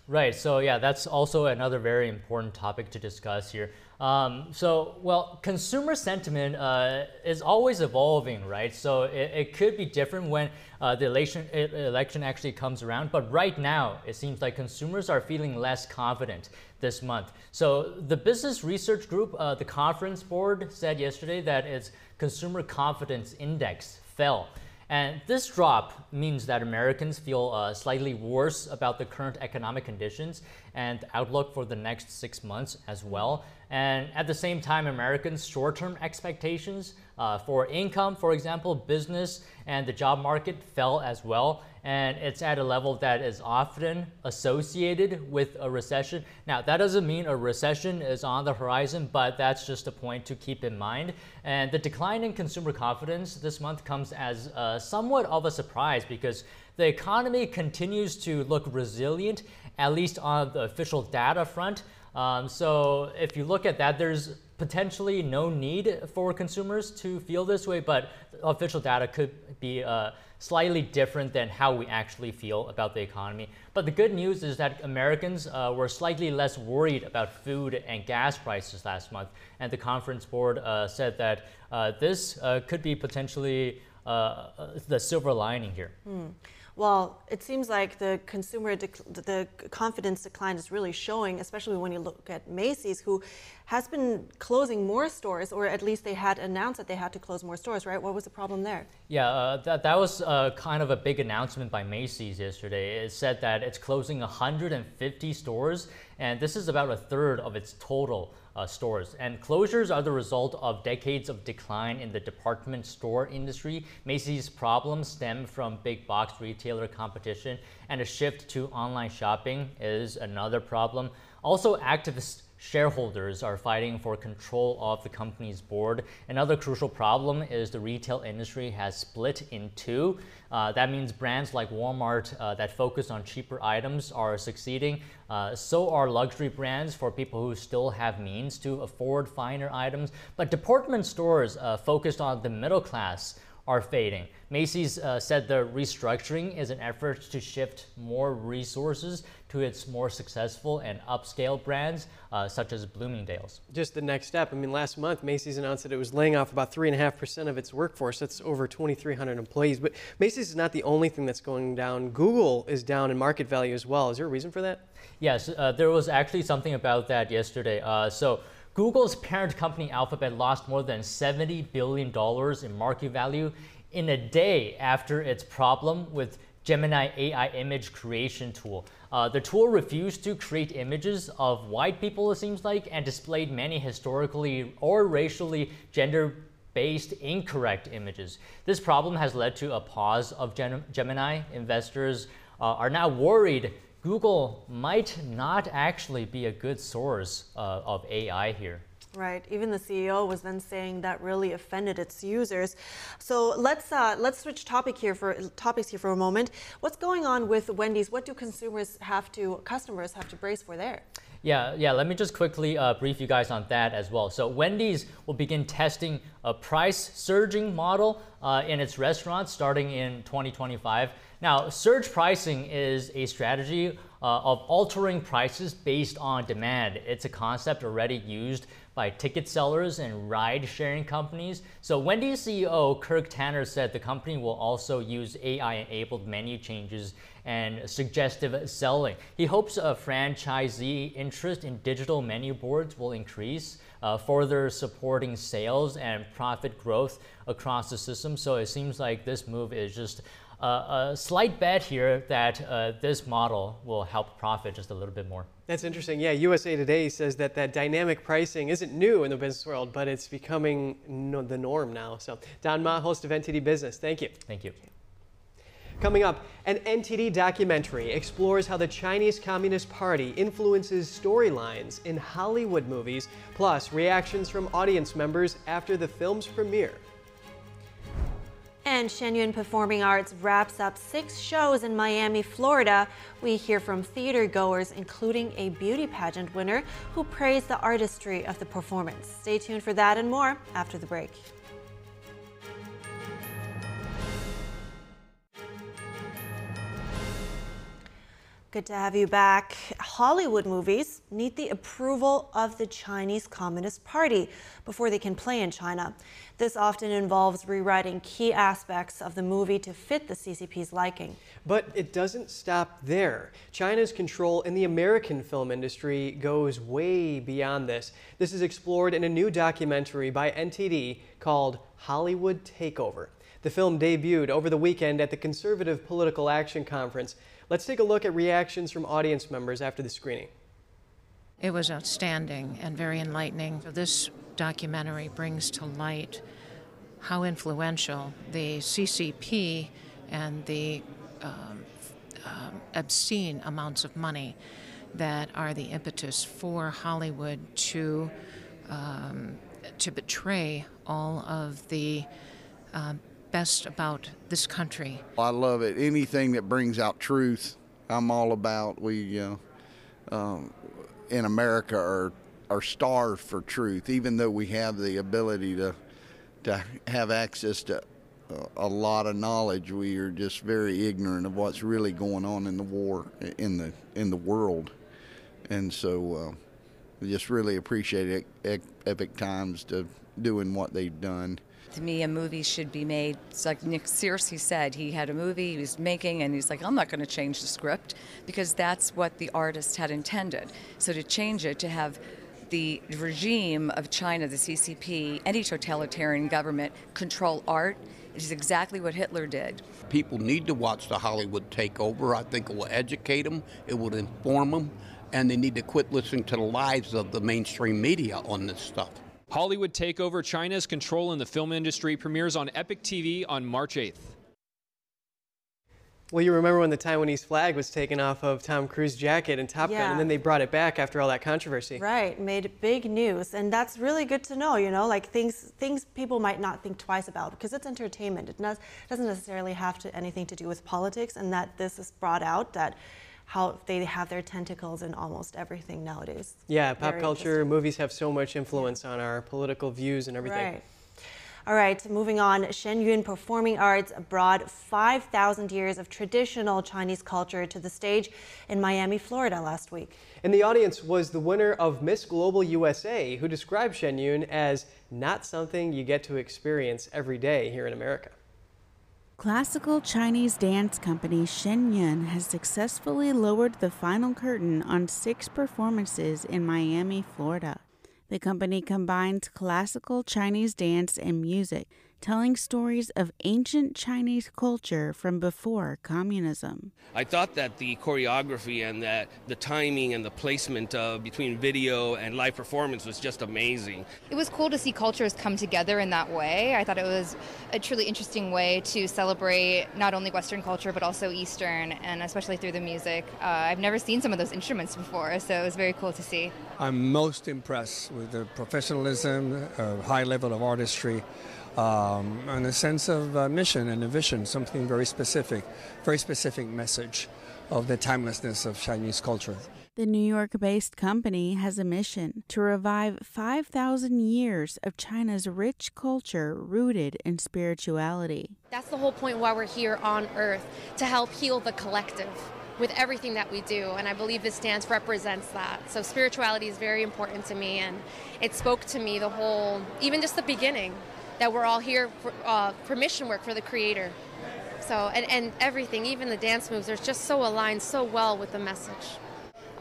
Speaker 35: Right. So yeah, that's also another very important topic to discuss here. Um, so, well, consumer sentiment uh, is always evolving, right? So it, it could be different when uh, the election, election actually comes around. But right now, it seems like consumers are feeling less confident this month. So the Business Research Group, uh, the conference board, said yesterday that its consumer confidence index fell. And this drop means that Americans feel uh, slightly worse about the current economic conditions and outlook for the next six months as well. And at the same time, Americans' short term expectations uh, for income, for example, business and the job market fell as well and it's at a level that is often associated with a recession. Now, that doesn't mean a recession is on the horizon, but that's just a point to keep in mind. And the decline in consumer confidence this month comes as uh, somewhat of a surprise because the economy continues to look resilient, at least on the official data front. Um, so if you look at that, there's potentially no need for consumers to feel this way, but official data could be uh, slightly different than how we actually feel about the economy. But the good news is that Americans uh, were slightly less worried about food and gas prices last month. And the conference board uh, said that uh, this uh, could be potentially uh, the silver lining here.
Speaker 2: Hmm. Well, it seems like the consumer the confidence decline is really showing, especially when you look at Macy's, who has been closing more stores, or at least they had announced that they had to close more stores, right? What was the problem there?
Speaker 35: Yeah, uh, that, that was uh, kind of a big announcement by Macy's yesterday. It said that it's closing 150 stores, and this is about a third of its total uh, stores. And closures are the result of decades of decline in the department store industry. Macy's problems stem from big box retailer competition, and a shift to online shopping is another problem. Also, activist shareholders are fighting for control of the company's board. Another crucial problem is the retail industry has split in two. Uh, that means brands like Walmart uh, that focus on cheaper items are succeeding. Uh, so are luxury brands for people who still have means to afford finer items. But department stores uh, focused on the middle class are fading. Macy's uh, said the restructuring is an effort to shift more resources to its more successful and upscale brands, uh, such as Bloomingdale's.
Speaker 1: Just the next step. I mean, last month, Macy's announced that it was laying off about 3.5% of its workforce. That's over 2,300 employees. But Macy's is not the only thing that's going down. Google is down in market value as well. Is there a reason for that?
Speaker 35: Yes, uh, there was actually something about that yesterday. Uh, so, Google's parent company Alphabet lost more than $70 billion in market value in a day after its problem with Gemini AI image creation tool. Uh, the tool refused to create images of white people, it seems like, and displayed many historically or racially gender based incorrect images. This problem has led to a pause of Gem Gemini. Investors uh, are now worried Google might not actually be a good source uh, of AI here.
Speaker 2: Right. Even the CEO was then saying that really offended its users. So let's uh, let's switch topic here for topics here for a moment. What's going on with Wendy's? What do consumers have to customers have to brace for there?
Speaker 35: Yeah, yeah. Let me just quickly uh, brief you guys on that as well. So Wendy's will begin testing a price surging model uh, in its restaurants starting in 2025. Now, surge pricing is a strategy uh, of altering prices based on demand. It's a concept already used by ticket sellers and ride sharing companies. So, Wendy's CEO Kirk Tanner said the company will also use AI enabled menu changes and suggestive selling. He hopes a franchisee interest in digital menu boards will increase, uh, further supporting sales and profit growth across the system. So, it seems like this move is just uh, a slight bet here that uh, this model will help profit just a little bit more.
Speaker 1: That's interesting. Yeah, USA Today says that that dynamic pricing isn't new in the business world, but it's becoming no, the norm now. So, Don Ma, host of NTD Business, thank you.
Speaker 35: Thank you.
Speaker 1: Coming up, an NTD documentary explores how the Chinese Communist Party influences storylines in Hollywood movies, plus reactions from audience members after the film's premiere.
Speaker 2: And Shen Yun Performing Arts wraps up six shows in Miami, Florida. We hear from theater goers, including a beauty pageant winner, who praised the artistry of the performance. Stay tuned for that and more after the break. Good to have you back. Hollywood movies need the approval of the Chinese Communist Party before they can play in China. This often involves rewriting key aspects of the movie to fit the CCP's liking.
Speaker 1: But it doesn't stop there. China's control in the American film industry goes way beyond this. This is explored in a new documentary by NTD called Hollywood Takeover. The film debuted over the weekend at the Conservative Political Action Conference. Let's take a look at reactions from audience members after the screening.
Speaker 36: It was outstanding and very enlightening. So this documentary brings to light how influential the CCP and the um, um, obscene amounts of money that are the impetus for Hollywood to um, to betray all of the um, best about this country.
Speaker 37: I love it. Anything that brings out truth, I'm all about. We uh, um, in America are are starved for truth, even though we have the ability to to have access to a lot of knowledge. We are just very ignorant of what's really going on in the war in the in the world, and so uh, we just really appreciate Epoch Times to doing what they've done
Speaker 38: to me, a movie should be made. It's like Nick Searcy said, he had a movie he was making, and he's like, I'm not going to change the script because that's what the artist had intended. So to change it, to have the regime of China, the CCP, any totalitarian government control art is exactly what Hitler did.
Speaker 39: People need to watch the Hollywood takeover. I think it will educate them, it will inform them, and they need to quit listening to the lies of the mainstream media on this stuff.
Speaker 40: Hollywood Takeover China's Control in the Film Industry premieres on EpochTV on March 8th.
Speaker 1: Well, you remember when the Taiwanese flag was taken off of Tom Cruise's jacket in Top Gun, and then they brought it back after all that controversy.
Speaker 2: Right, made big news, and that's really good to know. You know, like things things people might not think twice about because it's entertainment. It doesn't necessarily have to anything to do with politics, and that this is brought out that how they have their tentacles in almost everything nowadays.
Speaker 1: Yeah, pop culture, movies have so much influence on our political views and everything.
Speaker 2: Right. All right, moving on. Shen Yun Performing Arts brought 5,000 years of traditional Chinese culture to the stage in Miami, Florida last week.
Speaker 1: And the audience was the winner of Miss Global USA, who described Shen Yun as not something you get to experience every day here in America.
Speaker 41: Classical Chinese dance company Shen Yun has successfully lowered the final curtain on six performances in Miami, Florida. The company combines classical Chinese dance and music telling stories of ancient Chinese culture from before communism.
Speaker 42: I thought that the choreography and that the timing and the placement uh, between video and live performance was just amazing.
Speaker 43: It was cool to see cultures come together in that way. I thought it was a truly interesting way to celebrate not only Western culture but also Eastern, and especially through the music. Uh, I've never seen some of those instruments before, so it was very cool to see.
Speaker 44: I'm most impressed with the professionalism, uh, high level of artistry, um, and a sense of uh, mission and a vision, something very specific, very specific message of the timelessness of Chinese culture.
Speaker 41: The New York based company has a mission to revive 5,000 years of China's rich culture rooted in spirituality.
Speaker 45: That's the whole point why we're here on Earth to help heal the collective with everything that we do. And I believe this dance represents that. So spirituality is very important to me. And it spoke to me the whole, even just the beginning, that we're all here for, uh, for mission work for the Creator. So, and, and everything, even the dance moves, are just so aligned so well with the message.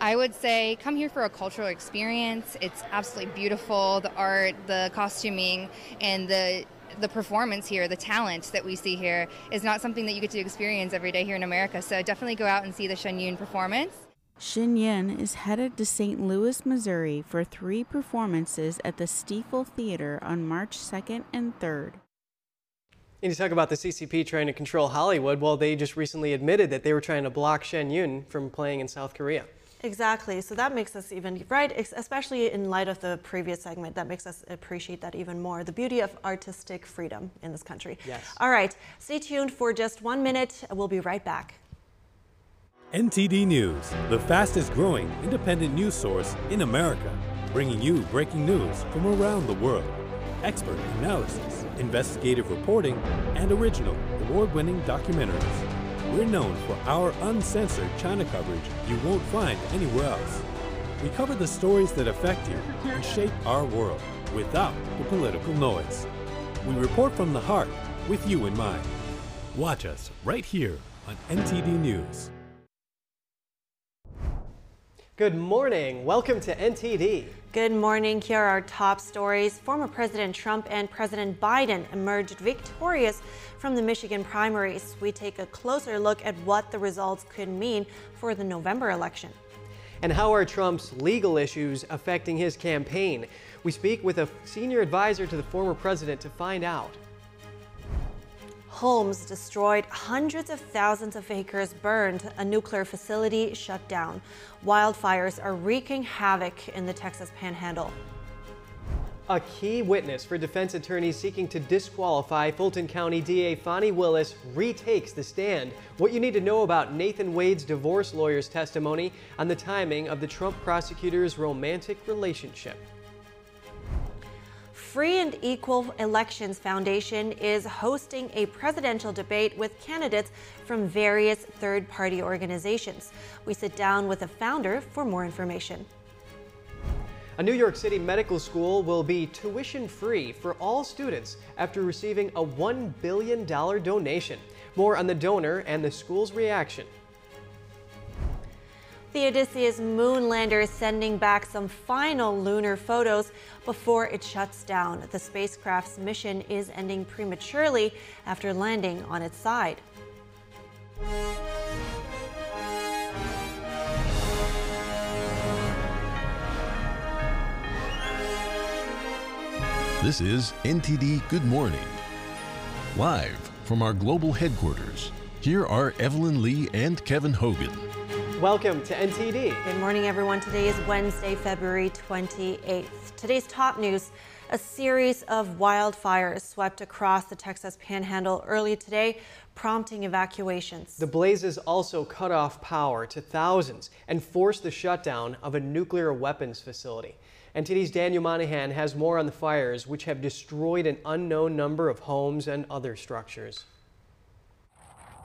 Speaker 43: I would say come here for a cultural experience. It's absolutely beautiful. The art, the costuming, and the the performance here, the talent that we see here, is not something that you get to experience every day here in America. So definitely go out and see the Shen Yun performance.
Speaker 41: Shen Yun is headed to St. Louis, Missouri for three performances at the Stifel Theater on March 2nd and 3rd.
Speaker 1: And you talk about the CCP trying to control Hollywood. Well, they just recently admitted that they were trying to block Shen Yun from playing in South Korea.
Speaker 2: Exactly. So that makes us even, right, especially in light of the previous segment, that makes us appreciate that even more. The beauty of artistic freedom in this country.
Speaker 1: Yes.
Speaker 2: All right. Stay tuned for just one minute. We'll be right back.
Speaker 46: NTD News, the fastest growing independent news source in America, bringing you breaking news from around the world. Expert analysis, investigative reporting, and original award winning documentaries. We're known for our uncensored China coverage you won't find anywhere else. We cover the stories that affect you and shape our world without the political noise. We report from the heart with you in mind. Watch us right here on NTD News.
Speaker 1: Good morning. Welcome to NTD.
Speaker 2: Good morning. Here are our top stories. Former President Trump and President Biden emerged victorious from the Michigan primaries. We take a closer look at what the results could mean for the November election.
Speaker 1: And how are Trump's legal issues affecting his campaign? We speak with a senior advisor to the former president to find out.
Speaker 2: Homes destroyed, hundreds of thousands of acres burned, a nuclear facility shut down. Wildfires are wreaking havoc in the Texas panhandle.
Speaker 1: A key witness for defense attorneys seeking to disqualify Fulton County DA Fani Willis retakes the stand. What you need to know about Nathan Wade's divorce lawyer's testimony on the timing of the Trump prosecutor's romantic relationship.
Speaker 2: Free and Equal Elections Foundation is hosting a presidential debate with candidates from various third party organizations. We sit down with the founder for more information.
Speaker 1: A New York City medical school will be tuition free for all students after receiving a $1 billion donation. More on the donor and the school's reaction.
Speaker 2: The Odysseus moon lander is sending back some final lunar photos before it shuts down. The spacecraft's mission is ending prematurely after landing on its side.
Speaker 47: This is NTD Good Morning. Live from our global headquarters, here are Evelyn Lee and Kevin Hogan.
Speaker 1: Welcome to NTD.
Speaker 2: Good morning, everyone. Today is Wednesday, February 28th. Today's top news a series of wildfires swept across the Texas panhandle early today, prompting evacuations.
Speaker 1: The blazes also cut off power to thousands and forced the shutdown of a nuclear weapons facility. NTD's Daniel Monahan has more on the fires, which have destroyed an unknown number of homes and other structures.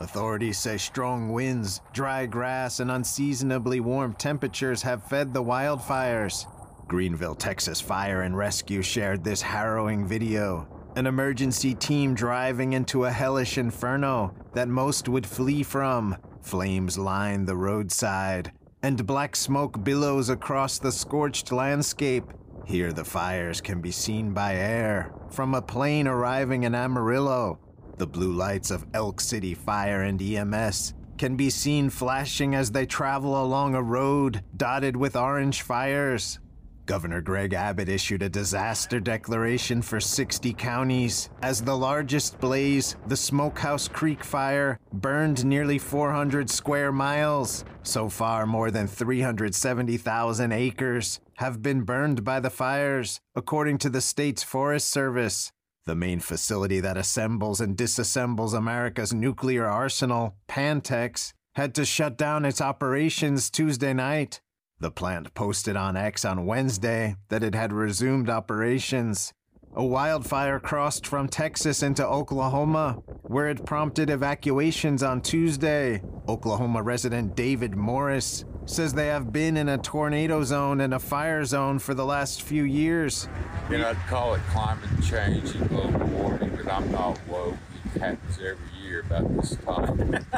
Speaker 15: Authorities say strong winds, dry grass, and unseasonably warm temperatures have fed the wildfires. Greenville, Texas Fire and Rescue shared this harrowing video. An emergency team driving into a hellish inferno that most would flee from. Flames line the roadside, and black smoke billows across the scorched landscape. Here, the fires can be seen by air. from a plane arriving in Amarillo. The blue lights of Elk City Fire and EMS can be seen flashing as they travel along a road dotted with orange fires. Governor Greg Abbott issued a disaster declaration for 60 counties as the largest blaze, the Smokehouse Creek fire, burned nearly 400 square miles. So far, more than 370,000 acres have been burned by the fires, according to the state's Forest Service. The main facility that assembles and disassembles America's nuclear arsenal, Pantex, had to shut down its operations Tuesday night. The plant posted on X on Wednesday that it had resumed operations. A wildfire crossed from Texas into Oklahoma, where it prompted evacuations on Tuesday. Oklahoma resident David Morris says they have been in a tornado zone and a fire zone for the last few years.
Speaker 16: You know, I'd call it climate change and global warming, but I'm not woke. It happens every year about this time.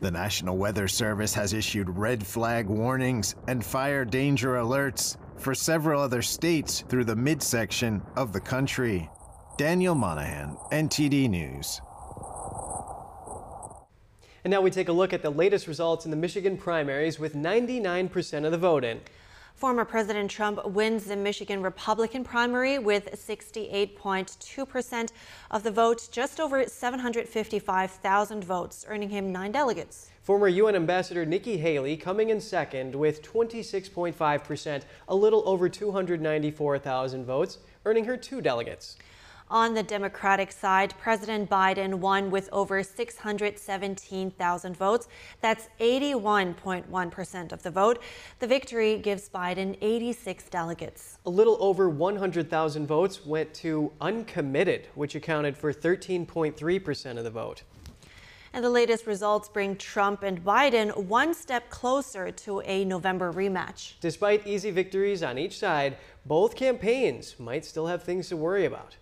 Speaker 15: The National Weather Service has issued red flag warnings and fire danger alerts for several other states through the midsection of the country. Daniel Monahan, NTD News.
Speaker 1: And now we take a look at the latest results in the Michigan primaries with 99% of the vote in.
Speaker 2: Former President Trump wins the Michigan Republican primary with 68.2% of the vote, just over 755,000 votes, earning him nine delegates.
Speaker 1: Former UN Ambassador Nikki Haley coming in second with 26.5%, a little over 294,000 votes, earning her two delegates.
Speaker 2: On the Democratic side, President Biden won with over 617,000 votes. That's 81.1% of the vote. The victory gives Biden 86 delegates.
Speaker 1: A little over 100,000 votes went to uncommitted, which accounted for 13.3% of the vote.
Speaker 2: And the latest results bring Trump and Biden one step closer to a November rematch.
Speaker 1: Despite easy victories on each side, both campaigns might still have things to worry about.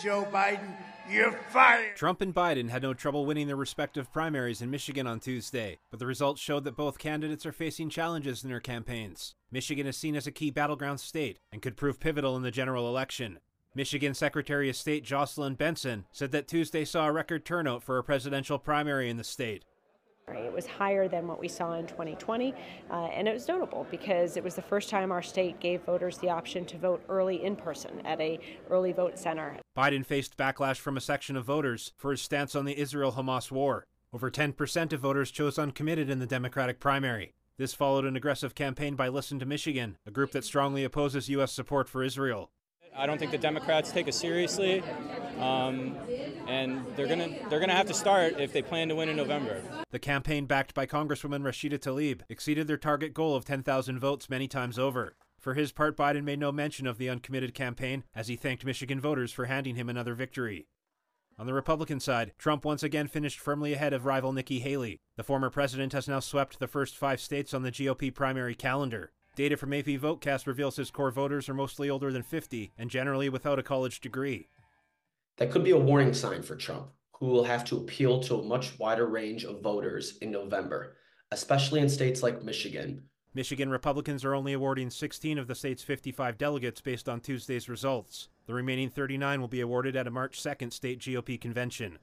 Speaker 20: Joe Biden, you're fired.
Speaker 5: Trump and Biden had no trouble winning their respective primaries in Michigan on Tuesday, but the results showed that both candidates are facing challenges in their campaigns. Michigan is seen as a key battleground state and could prove pivotal in the general election. Michigan Secretary of State Jocelyn Benson said that Tuesday saw a record turnout for a presidential primary in the state.
Speaker 6: It was higher than what we saw in 2020, uh, and it was notable because it was the first time our state gave voters the option to vote early in person at a early vote center.
Speaker 5: Biden faced backlash from a section of voters for his stance on the Israel-Hamas war. Over 10% of voters chose uncommitted in the Democratic primary. This followed an aggressive campaign by Listen to Michigan, a group that strongly opposes U.S. support for Israel.
Speaker 7: I don't think the Democrats take us seriously, um, and they're gonna they're gonna have to start if they plan to win in November.
Speaker 5: The campaign, backed by Congresswoman Rashida Tlaib, exceeded their target goal of 10,000 votes many times over. For his part, Biden made no mention of the uncommitted campaign as he thanked Michigan voters for handing him another victory. On the Republican side, Trump once again finished firmly ahead of rival Nikki Haley. The former president has now swept the first five states on the GOP primary calendar. Data from AP Votecast reveals his core voters are mostly older than 50 and generally without a college degree.
Speaker 37: That could be a warning sign for Trump, who will have to appeal to a much wider range of voters in November, especially in states like Michigan.
Speaker 5: Michigan Republicans are only awarding 16 of the state's 55 delegates based on Tuesday's results. The remaining 39 will be awarded at a March 2nd state GOP convention.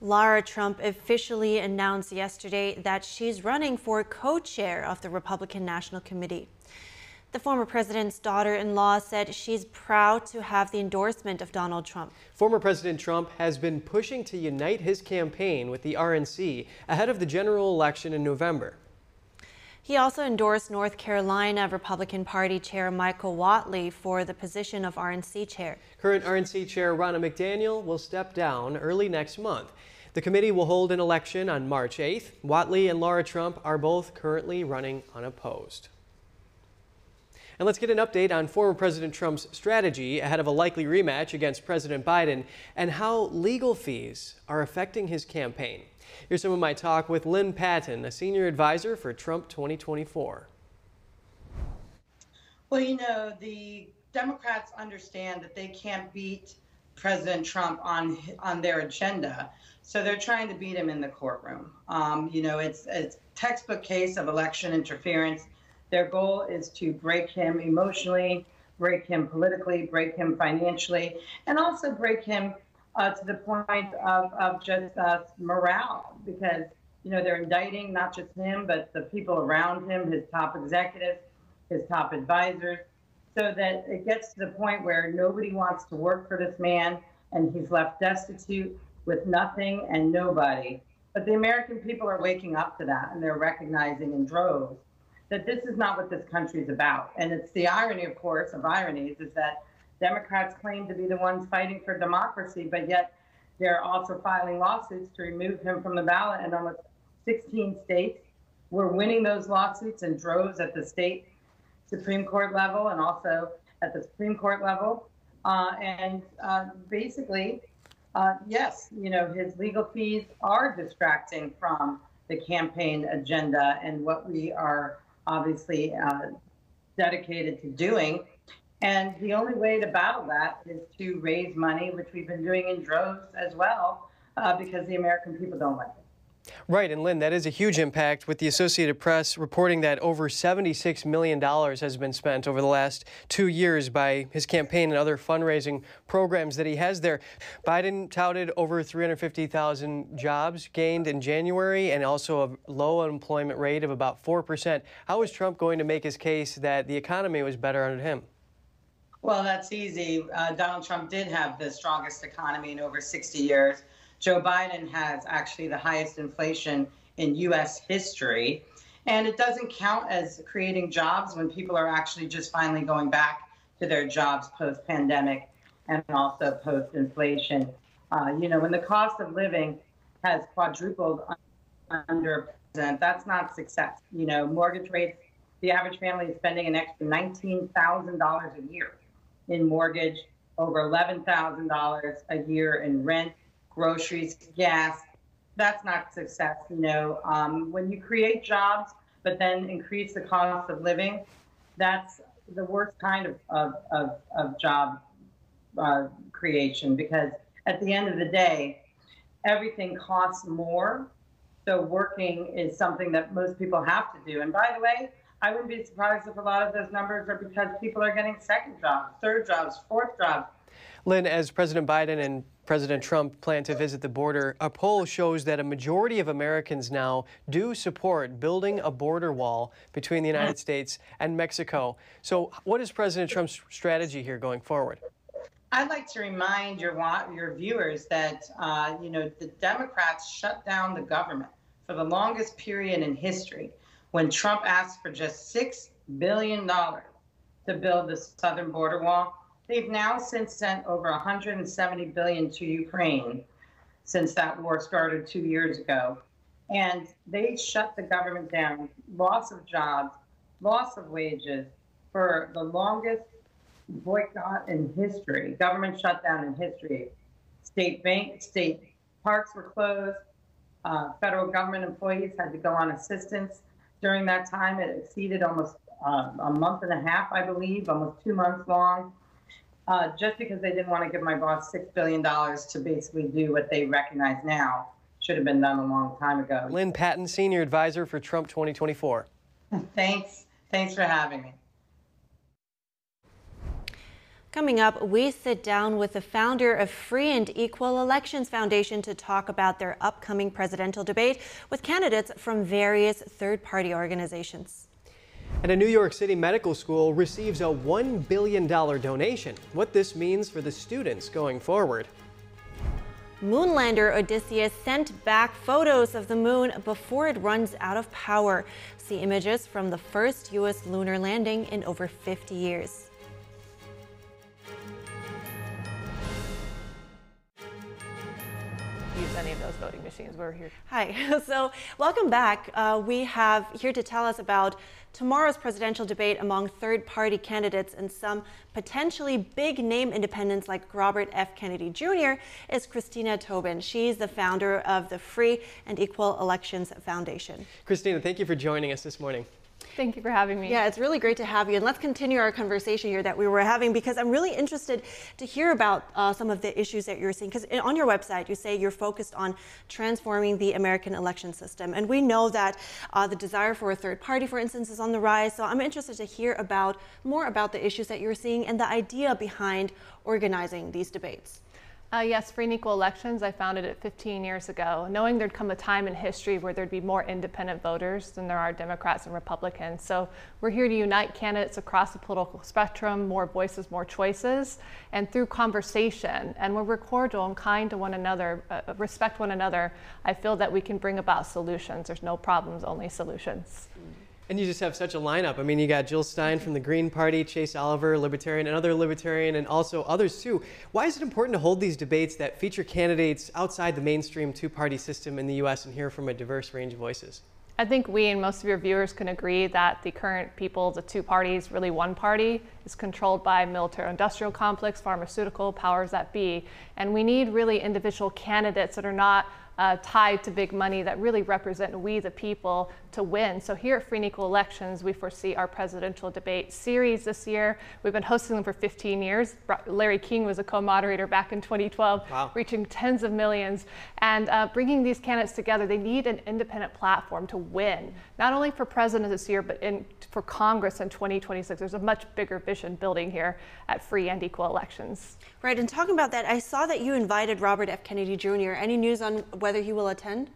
Speaker 2: Lara Trump officially announced yesterday that she's running for co chair of the Republican National Committee. The former president's daughter in law said she's proud to have the endorsement of Donald Trump.
Speaker 1: Former President Trump has been pushing to unite his campaign with the RNC ahead of the general election in November.
Speaker 2: He also endorsed North Carolina Republican Party Chair Michael Whatley for the position of RNC chair.
Speaker 1: Current RNC Chair Ronna McDaniel will step down early next month. The committee will hold an election on March 8th. Watley and Lara Trump are both currently running unopposed. And let's get an update on former President Trump's strategy ahead of a likely rematch against President Biden and how legal fees are affecting his campaign. Here's some of my talk with Lynne Patton, a senior advisor for Trump 2024.
Speaker 48: Well, you know, the Democrats understand that they can't beat President Trump on on their agenda, so they're trying to beat him in the courtroom. Um, you know, it's it's textbook case of election interference. Their goal is to break him emotionally break him politically, break him financially, and also break him uh, to the point of, of just uh, morale because, you know, they're indicting not just him, but the people around him, his top executives, his top advisors, so that it gets to the point where nobody wants to work for this man and he's left destitute with nothing and nobody. But the American people are waking up to that and they're recognizing in droves that this is not what this country is about. And it's the irony, of course, of ironies is that Democrats claim to be the ones fighting for democracy, but yet they're also filing lawsuits to remove him from the ballot in almost 16 states. We're winning those lawsuits in droves at the state Supreme Court level and also at the Supreme Court level. Uh, and uh, basically, uh, yes, you know, his legal fees are distracting from the campaign agenda and what we are obviously uh, dedicated to doing. And the only way to battle that is to raise money, which we've been doing in droves as well, uh, because the American people don't like it.
Speaker 1: Right, and Lynne, that is a huge impact with the Associated Press reporting that over $76 million has been spent over the last two years by his campaign and other fundraising programs that he has there. Biden touted over 350,000 jobs gained in January and also a low unemployment rate of about 4%. How is Trump going to make his case that the economy was better under him?
Speaker 48: Well, that's easy. Uh, Donald Trump did have the strongest economy in over 60 years. Joe Biden has actually the highest inflation in U.S. history. And it doesn't count as creating jobs when people are actually just finally going back to their jobs post pandemic and also post inflation. Uh, you know, when the cost of living has quadrupled under president, that's not success. You know, mortgage rates, the average family is spending an extra $19,000 a year in mortgage, over $11,000 a year in rent groceries, gas. That's not success. You know, um, when you create jobs, but then increase the cost of living, that's the worst kind of, of, of, of job uh, creation because at the end of the day, everything costs more. So working is something that most people have to do. And by the way, I wouldn't be surprised if a lot of those numbers are because people are getting second jobs, third jobs, fourth jobs.
Speaker 1: Lynne, as President Biden and President Trump plan to visit the border, a poll shows that a majority of Americans now do support building a border wall between the United States and Mexico. So, what is President Trump's strategy here going forward?
Speaker 48: I'd like to remind your your viewers that uh, you know the Democrats shut down the government for the longest period in history when Trump asked for just six billion dollars to build the southern border wall. They've now since sent over 170 billion to Ukraine since that war started two years ago. And they shut the government down, loss of jobs, loss of wages for the longest boycott in history, government shutdown in history. State bank, state parks were closed. Uh, federal government employees had to go on assistance during that time. It exceeded almost uh, a month and a half, I believe, almost two months long uh, just because they didn't want to give my boss $6 billion to basically do what they recognize now should have been done a long time ago.
Speaker 1: Lynne Patton, Senior Advisor for Trump 2024.
Speaker 48: Thanks. Thanks for having me.
Speaker 2: Coming up, we sit down with the founder of Free and Equal Elections Foundation to talk about their upcoming presidential debate with candidates from various third party organizations.
Speaker 1: And a New York City medical school receives a $1 billion donation. What this means for the students going forward.
Speaker 2: Moonlander Odysseus sent back photos of the moon before it runs out of power. See images from the first U.S. lunar landing in over 50 years.
Speaker 49: Use any of those voting machines. We're here.
Speaker 2: Hi. So, welcome back. Uh, we have here to tell us about tomorrow's presidential debate among third party candidates and some potentially big name independents like Robert F. Kennedy Jr. is Christina Tobin. She's the founder of the Free and Equal Elections Foundation.
Speaker 1: Christina, thank you for joining us this morning.
Speaker 49: Thank you for having me.
Speaker 2: Yeah, it's really great to have you. And let's continue our conversation here that we were having because I'm really interested to hear about uh, some of the issues that you're seeing. Because on your website, you say you're focused on transforming the American election system. And we know that uh, the desire for a third party, for instance, is on the rise. So I'm interested to hear about more about the issues that you're seeing and the idea behind organizing these debates.
Speaker 49: Uh, yes, Free and Equal Elections, I founded it 15 years ago, knowing there'd come a time in history where there'd be more independent voters than there are Democrats and Republicans. So we're here to unite candidates across the political spectrum, more voices, more choices, and through conversation. And when we're cordial and kind to one another, uh, respect one another, I feel that we can bring about solutions. There's no problems, only solutions.
Speaker 1: And you just have such a lineup. I mean, you got Jill Stein from the Green Party, Chase Oliver, Libertarian, another Libertarian, and also others too. Why is it important to hold these debates that feature candidates outside the mainstream two party system in the U.S. and hear from a diverse range of voices?
Speaker 49: I think we and most of your viewers can agree that the current people, the two parties, really one party, is controlled by military industrial complex, pharmaceutical powers that be. And we need really individual candidates that are not uh, tied to big money that really represent we the people to win. So here at Free and Equal Elections, we foresee our presidential debate series this year. We've been hosting them for 15 years. Larry King was a co-moderator back in 2012, wow. reaching tens of millions. And uh, bringing these candidates together, they need an independent platform to win, not only for president this year, but in, for Congress in 2026. There's a much bigger vision building here at Free and Equal Elections.
Speaker 2: Right, and talking about that, I saw that you invited Robert F. Kennedy Jr. Any news on whether he will attend?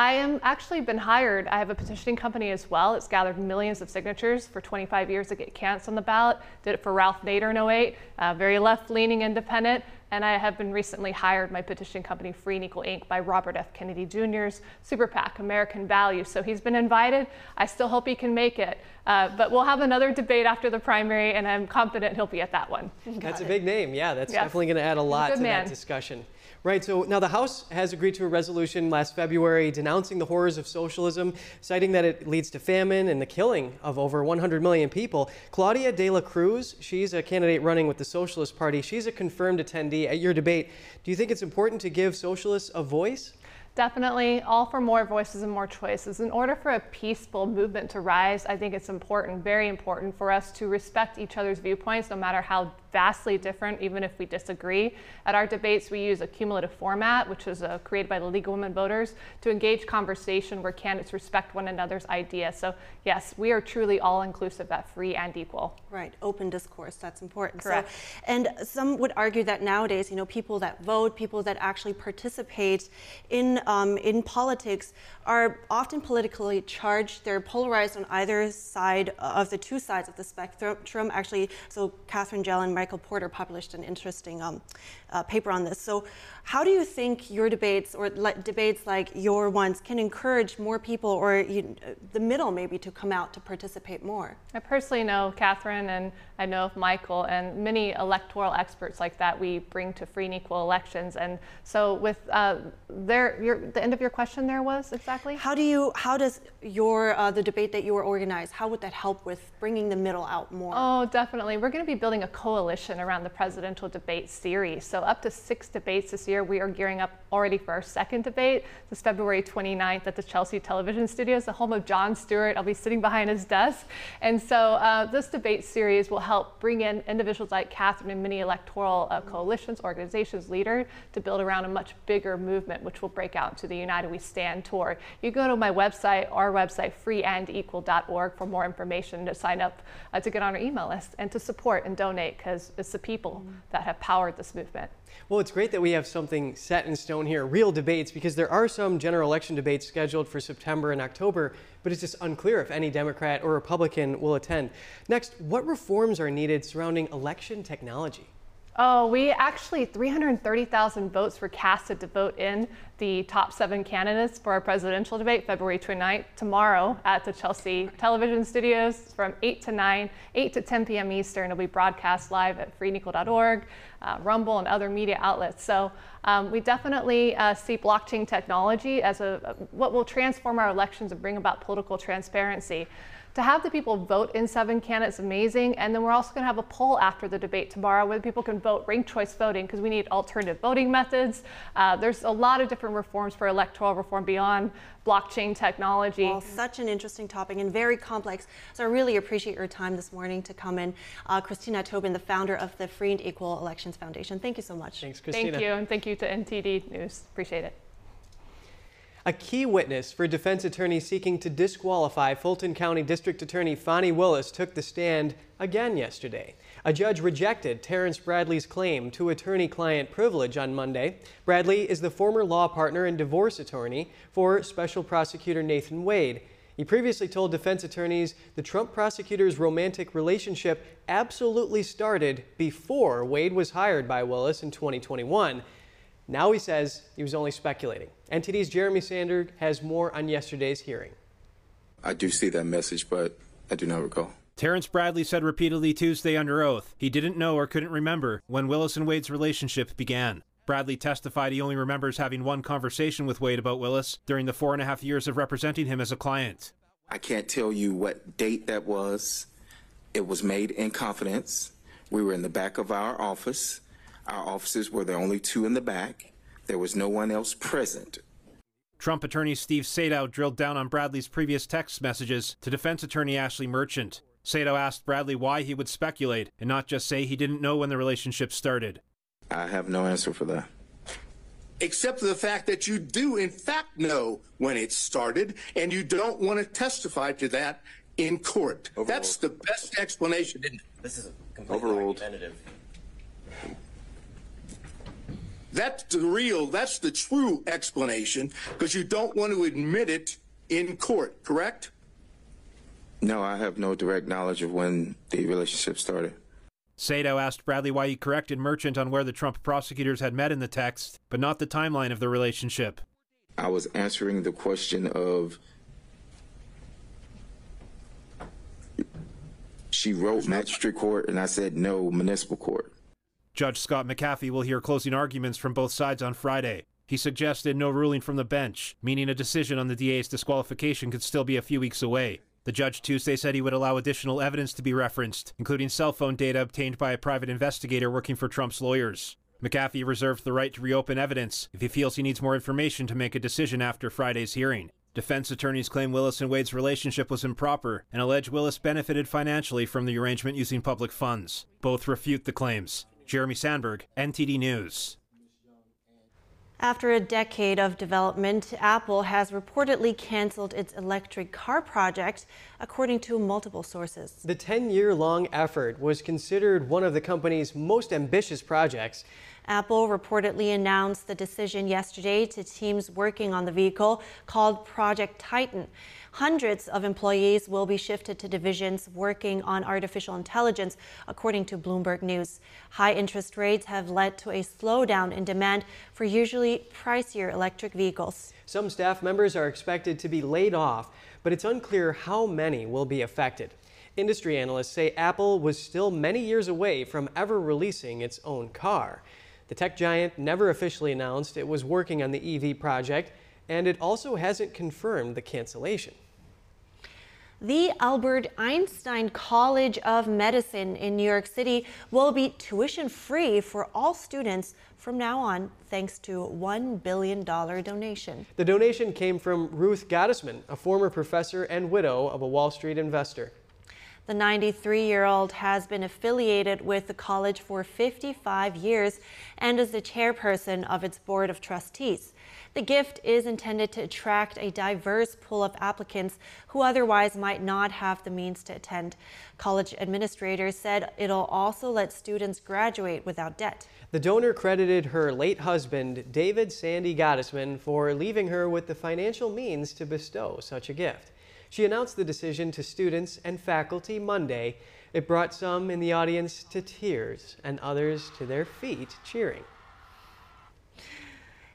Speaker 49: I am actually been hired. I have a petitioning company as well. It's gathered millions of signatures for 25 years to get cancer on the ballot. Did it for Ralph Nader in 08, uh, very left-leaning independent. And I have been recently hired my petition company, Free and Equal Inc., by Robert F. Kennedy Jr.'s super PAC, American Values. So he's been invited. I still hope he can make it. Uh, but we'll have another debate after the primary, and I'm confident he'll be at that one.
Speaker 1: Got that's it. a big name. Yeah, that's yes. definitely going to add a lot to man. that discussion. Right, so now the House has agreed to a resolution last February denouncing the horrors of socialism, citing that it leads to famine and the killing of over 100 million people. Claudia de la Cruz, she's a candidate running with the Socialist Party. She's a confirmed attendee at your debate. Do you think it's important to give socialists a voice?
Speaker 49: Definitely, all for more voices and more choices. In order for a peaceful movement to rise, I think it's important, very important, for us to respect each other's viewpoints, no matter how vastly different, even if we disagree. At our debates, we use a cumulative format, which was uh, created by the League of Women Voters, to engage conversation where candidates respect one another's ideas. So, yes, we are truly all inclusive at free and equal.
Speaker 2: Right, open discourse, that's important.
Speaker 49: Correct.
Speaker 2: So, and some would argue that nowadays, you know, people that vote, people that actually participate in, um, in politics are often politically charged. They're polarized on either side of the two sides of the spectrum. Actually, so Katherine Gehl and Michael Porter published an interesting um, uh, paper on this. So, how do you think your debates or le- debates like your ones can encourage more people or you, the middle maybe to come out to participate more?
Speaker 49: I personally know Katherine and I know of Michael and many electoral experts like that we bring to free and equal elections. And so, with uh, their, your, the end of your question there was exactly?
Speaker 2: How do you, how does your, uh, the debate that you were organized, how would that help with bringing the middle out more?
Speaker 49: Oh, definitely. We're going to be building a coalition around the presidential debate series. So, up to six debates this year. We are gearing up already for our second debate. This February 29th at the Chelsea Television Studios, the home of Jon Stewart. I'll be sitting behind his desk. And so, uh, this debate series will help bring in individuals like Katherine and many electoral uh, coalitions, organizations, leaders to build around a much bigger movement, which will break out into the United We Stand tour. You go to my website, our website, freeandequal.org, for more information to sign up uh, to get on our email list and to support and donate because it's the people mm-hmm. that have powered this movement.
Speaker 1: Well, it's great that we have something set in stone here, real debates, because there are some general election debates scheduled for September and October but it's just unclear if any Democrat or Republican will attend. Next, what reforms are needed surrounding election technology?
Speaker 49: Oh, we actually 330,000 votes were casted to vote in the top seven candidates for our presidential debate, February 29th, tomorrow at the Chelsea television studios from 8 to 9, 8 to 10 p.m. Eastern. It'll be broadcast live at freeandequal.org, uh, Rumble, and other media outlets. So um, we definitely uh, see blockchain technology as a, what will transform our elections and bring about political transparency to have the people vote in seven candidates is amazing. And then we're also going to have a poll after the debate tomorrow where people can vote ranked choice voting because we need alternative voting methods. Uh, there's a lot of different different reforms for electoral reform beyond blockchain technology.
Speaker 2: Well, such an interesting topic and very complex. So I really appreciate your time this morning to come in. Uh, Christina Tobin, the founder of the Free and Equal Elections Foundation. Thank you so much.
Speaker 1: Thanks, Christina.
Speaker 49: Thank you, and thank you to NTD News. Appreciate it.
Speaker 1: A key witness for defense attorneys seeking to disqualify Fulton County District Attorney Fani Willis took the stand again yesterday. A judge rejected Terrence Bradley's claim to attorney client privilege on Monday. Bradley is the former law partner and divorce attorney for Special Prosecutor Nathan Wade. He previously told defense attorneys the Trump prosecutor's romantic relationship absolutely started before Wade was hired by Willis in 2021. Now he says he was only speculating. NTD's Jeremy Sander has more on yesterday's hearing.
Speaker 17: I do see that message, but I do not recall.
Speaker 5: Terrence Bradley said repeatedly Tuesday under oath he didn't know or couldn't remember when Willis and Wade's relationship began. Bradley testified he only remembers having one conversation with Wade about Willis during the four and a half years of representing him as a client.
Speaker 17: I can't tell you what date that was. It was made in confidence. We were in the back of our office. Our offices were the only two in the back. There was no one else present.
Speaker 5: Trump attorney Steve Sadow drilled down on Bradley's previous text messages to defense attorney Ashley Merchant. Sadow asked Bradley why he would speculate and not just say he didn't know when the relationship started.
Speaker 17: I have no answer for that.
Speaker 4: Except for the fact that you do, in fact, know when it started, and you don't want to testify to that in court.
Speaker 17: Overruled.
Speaker 4: That's the best explanation.
Speaker 37: This is a completely
Speaker 17: Overruled.
Speaker 37: argumentative.
Speaker 4: That's the real, that's the true explanation, because you don't want to admit it in court, correct?
Speaker 17: No, I have no direct knowledge of when the relationship started.
Speaker 5: Sadow asked Bradley why he corrected Merchant on where the Trump prosecutors had met in the text, but not the timeline of the relationship.
Speaker 17: I was answering the question of she wrote magistrate court and I said no municipal court.
Speaker 5: Judge Scott McAfee will hear closing arguments from both sides on Friday. He suggested no ruling from the bench, meaning a decision on the DA's disqualification could still be a few weeks away. The judge Tuesday said he would allow additional evidence to be referenced, including cell phone data obtained by a private investigator working for Trump's lawyers. McAfee reserved the right to reopen evidence if he feels he needs more information to make a decision after Friday's hearing. Defense attorneys claim Willis and Wade's relationship was improper and allege Willis benefited financially from the arrangement using public funds. Both refute the claims. Jeremy Sandberg, NTD News.
Speaker 2: After a decade of development, Apple has reportedly canceled its electric car project, according to multiple sources.
Speaker 1: The 10 year long effort was considered one of the company's most ambitious projects.
Speaker 2: Apple reportedly announced the decision yesterday to teams working on the vehicle called Project Titan. Hundreds of employees will be shifted to divisions working on artificial intelligence, according to Bloomberg News. High interest rates have led to a slowdown in demand for usually pricier electric vehicles.
Speaker 1: Some staff members are expected to be laid off, but it's unclear how many will be affected. Industry analysts say Apple was still many years away from ever releasing its own car. The tech giant never officially announced it was working on the EV project, and it also hasn't confirmed the cancellation.
Speaker 2: The Albert Einstein College of Medicine in New York City will be tuition free for all students from now on, thanks to a $1 billion donation.
Speaker 1: The donation came from Ruth Gottesman, a former professor and widow of a Wall Street investor.
Speaker 2: The 93 year old has been affiliated with the college for 55 years and is the chairperson of its board of trustees. The gift is intended to attract a diverse pool of applicants who otherwise might not have the means to attend. College administrators said it'll also let students graduate without debt.
Speaker 1: The donor credited her late husband, David Sandy Gottesman, for leaving her with the financial means to bestow such a gift. She announced the decision to students and faculty Monday. It brought some in the audience to tears and others to their feet cheering.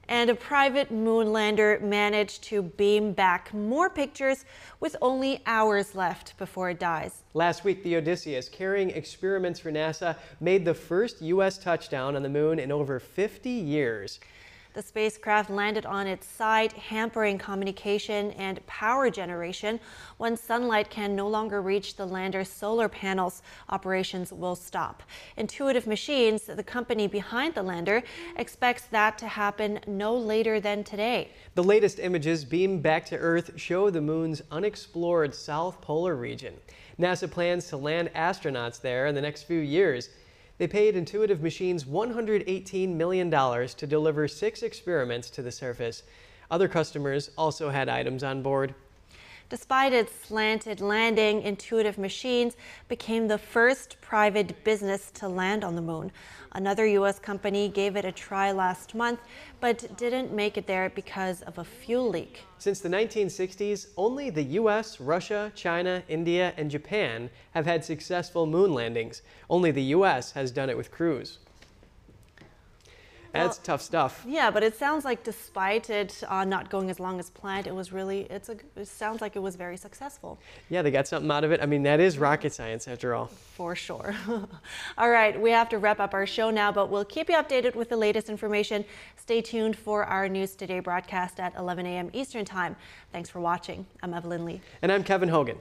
Speaker 2: And a private moon lander managed to beam back more pictures with only hours left before it dies.
Speaker 1: Last week, the Odysseus, carrying experiments for NASA, made the first U.S. touchdown on the moon in over 50 years.
Speaker 2: The spacecraft landed on its side, hampering communication and power generation. When sunlight can no longer reach the lander's solar panels, operations will stop. Intuitive Machines, the company behind the lander, expects that to happen no later than today.
Speaker 1: The latest images beamed back to Earth show the moon's unexplored south polar region. NASA plans to land astronauts there in the next few years. They paid Intuitive Machines $118 million to deliver six experiments to the surface. Other customers also had items on board.
Speaker 2: Despite its slanted landing, Intuitive Machines became the first private business to land on the moon. Another U.S. company gave it a try last month, but didn't make it there because of a fuel leak.
Speaker 1: Since the 1960s, only the U.S., Russia, China, India, and Japan have had successful moon landings. Only the U.S. has done it with crews. That's well, tough stuff.
Speaker 2: Yeah, but it sounds like despite it uh, not going as long as planned, it was really, it's a, it sounds like it was very successful.
Speaker 1: Yeah, they got something out of it. I mean, that is rocket science after all.
Speaker 2: For sure. all right, we have to wrap up our show now, but we'll keep you updated with the latest information. Stay tuned for our News Today broadcast at 11 a.m. Eastern Time. Thanks for watching. I'm Evelyn Lee.
Speaker 1: And I'm Kevin Hogan.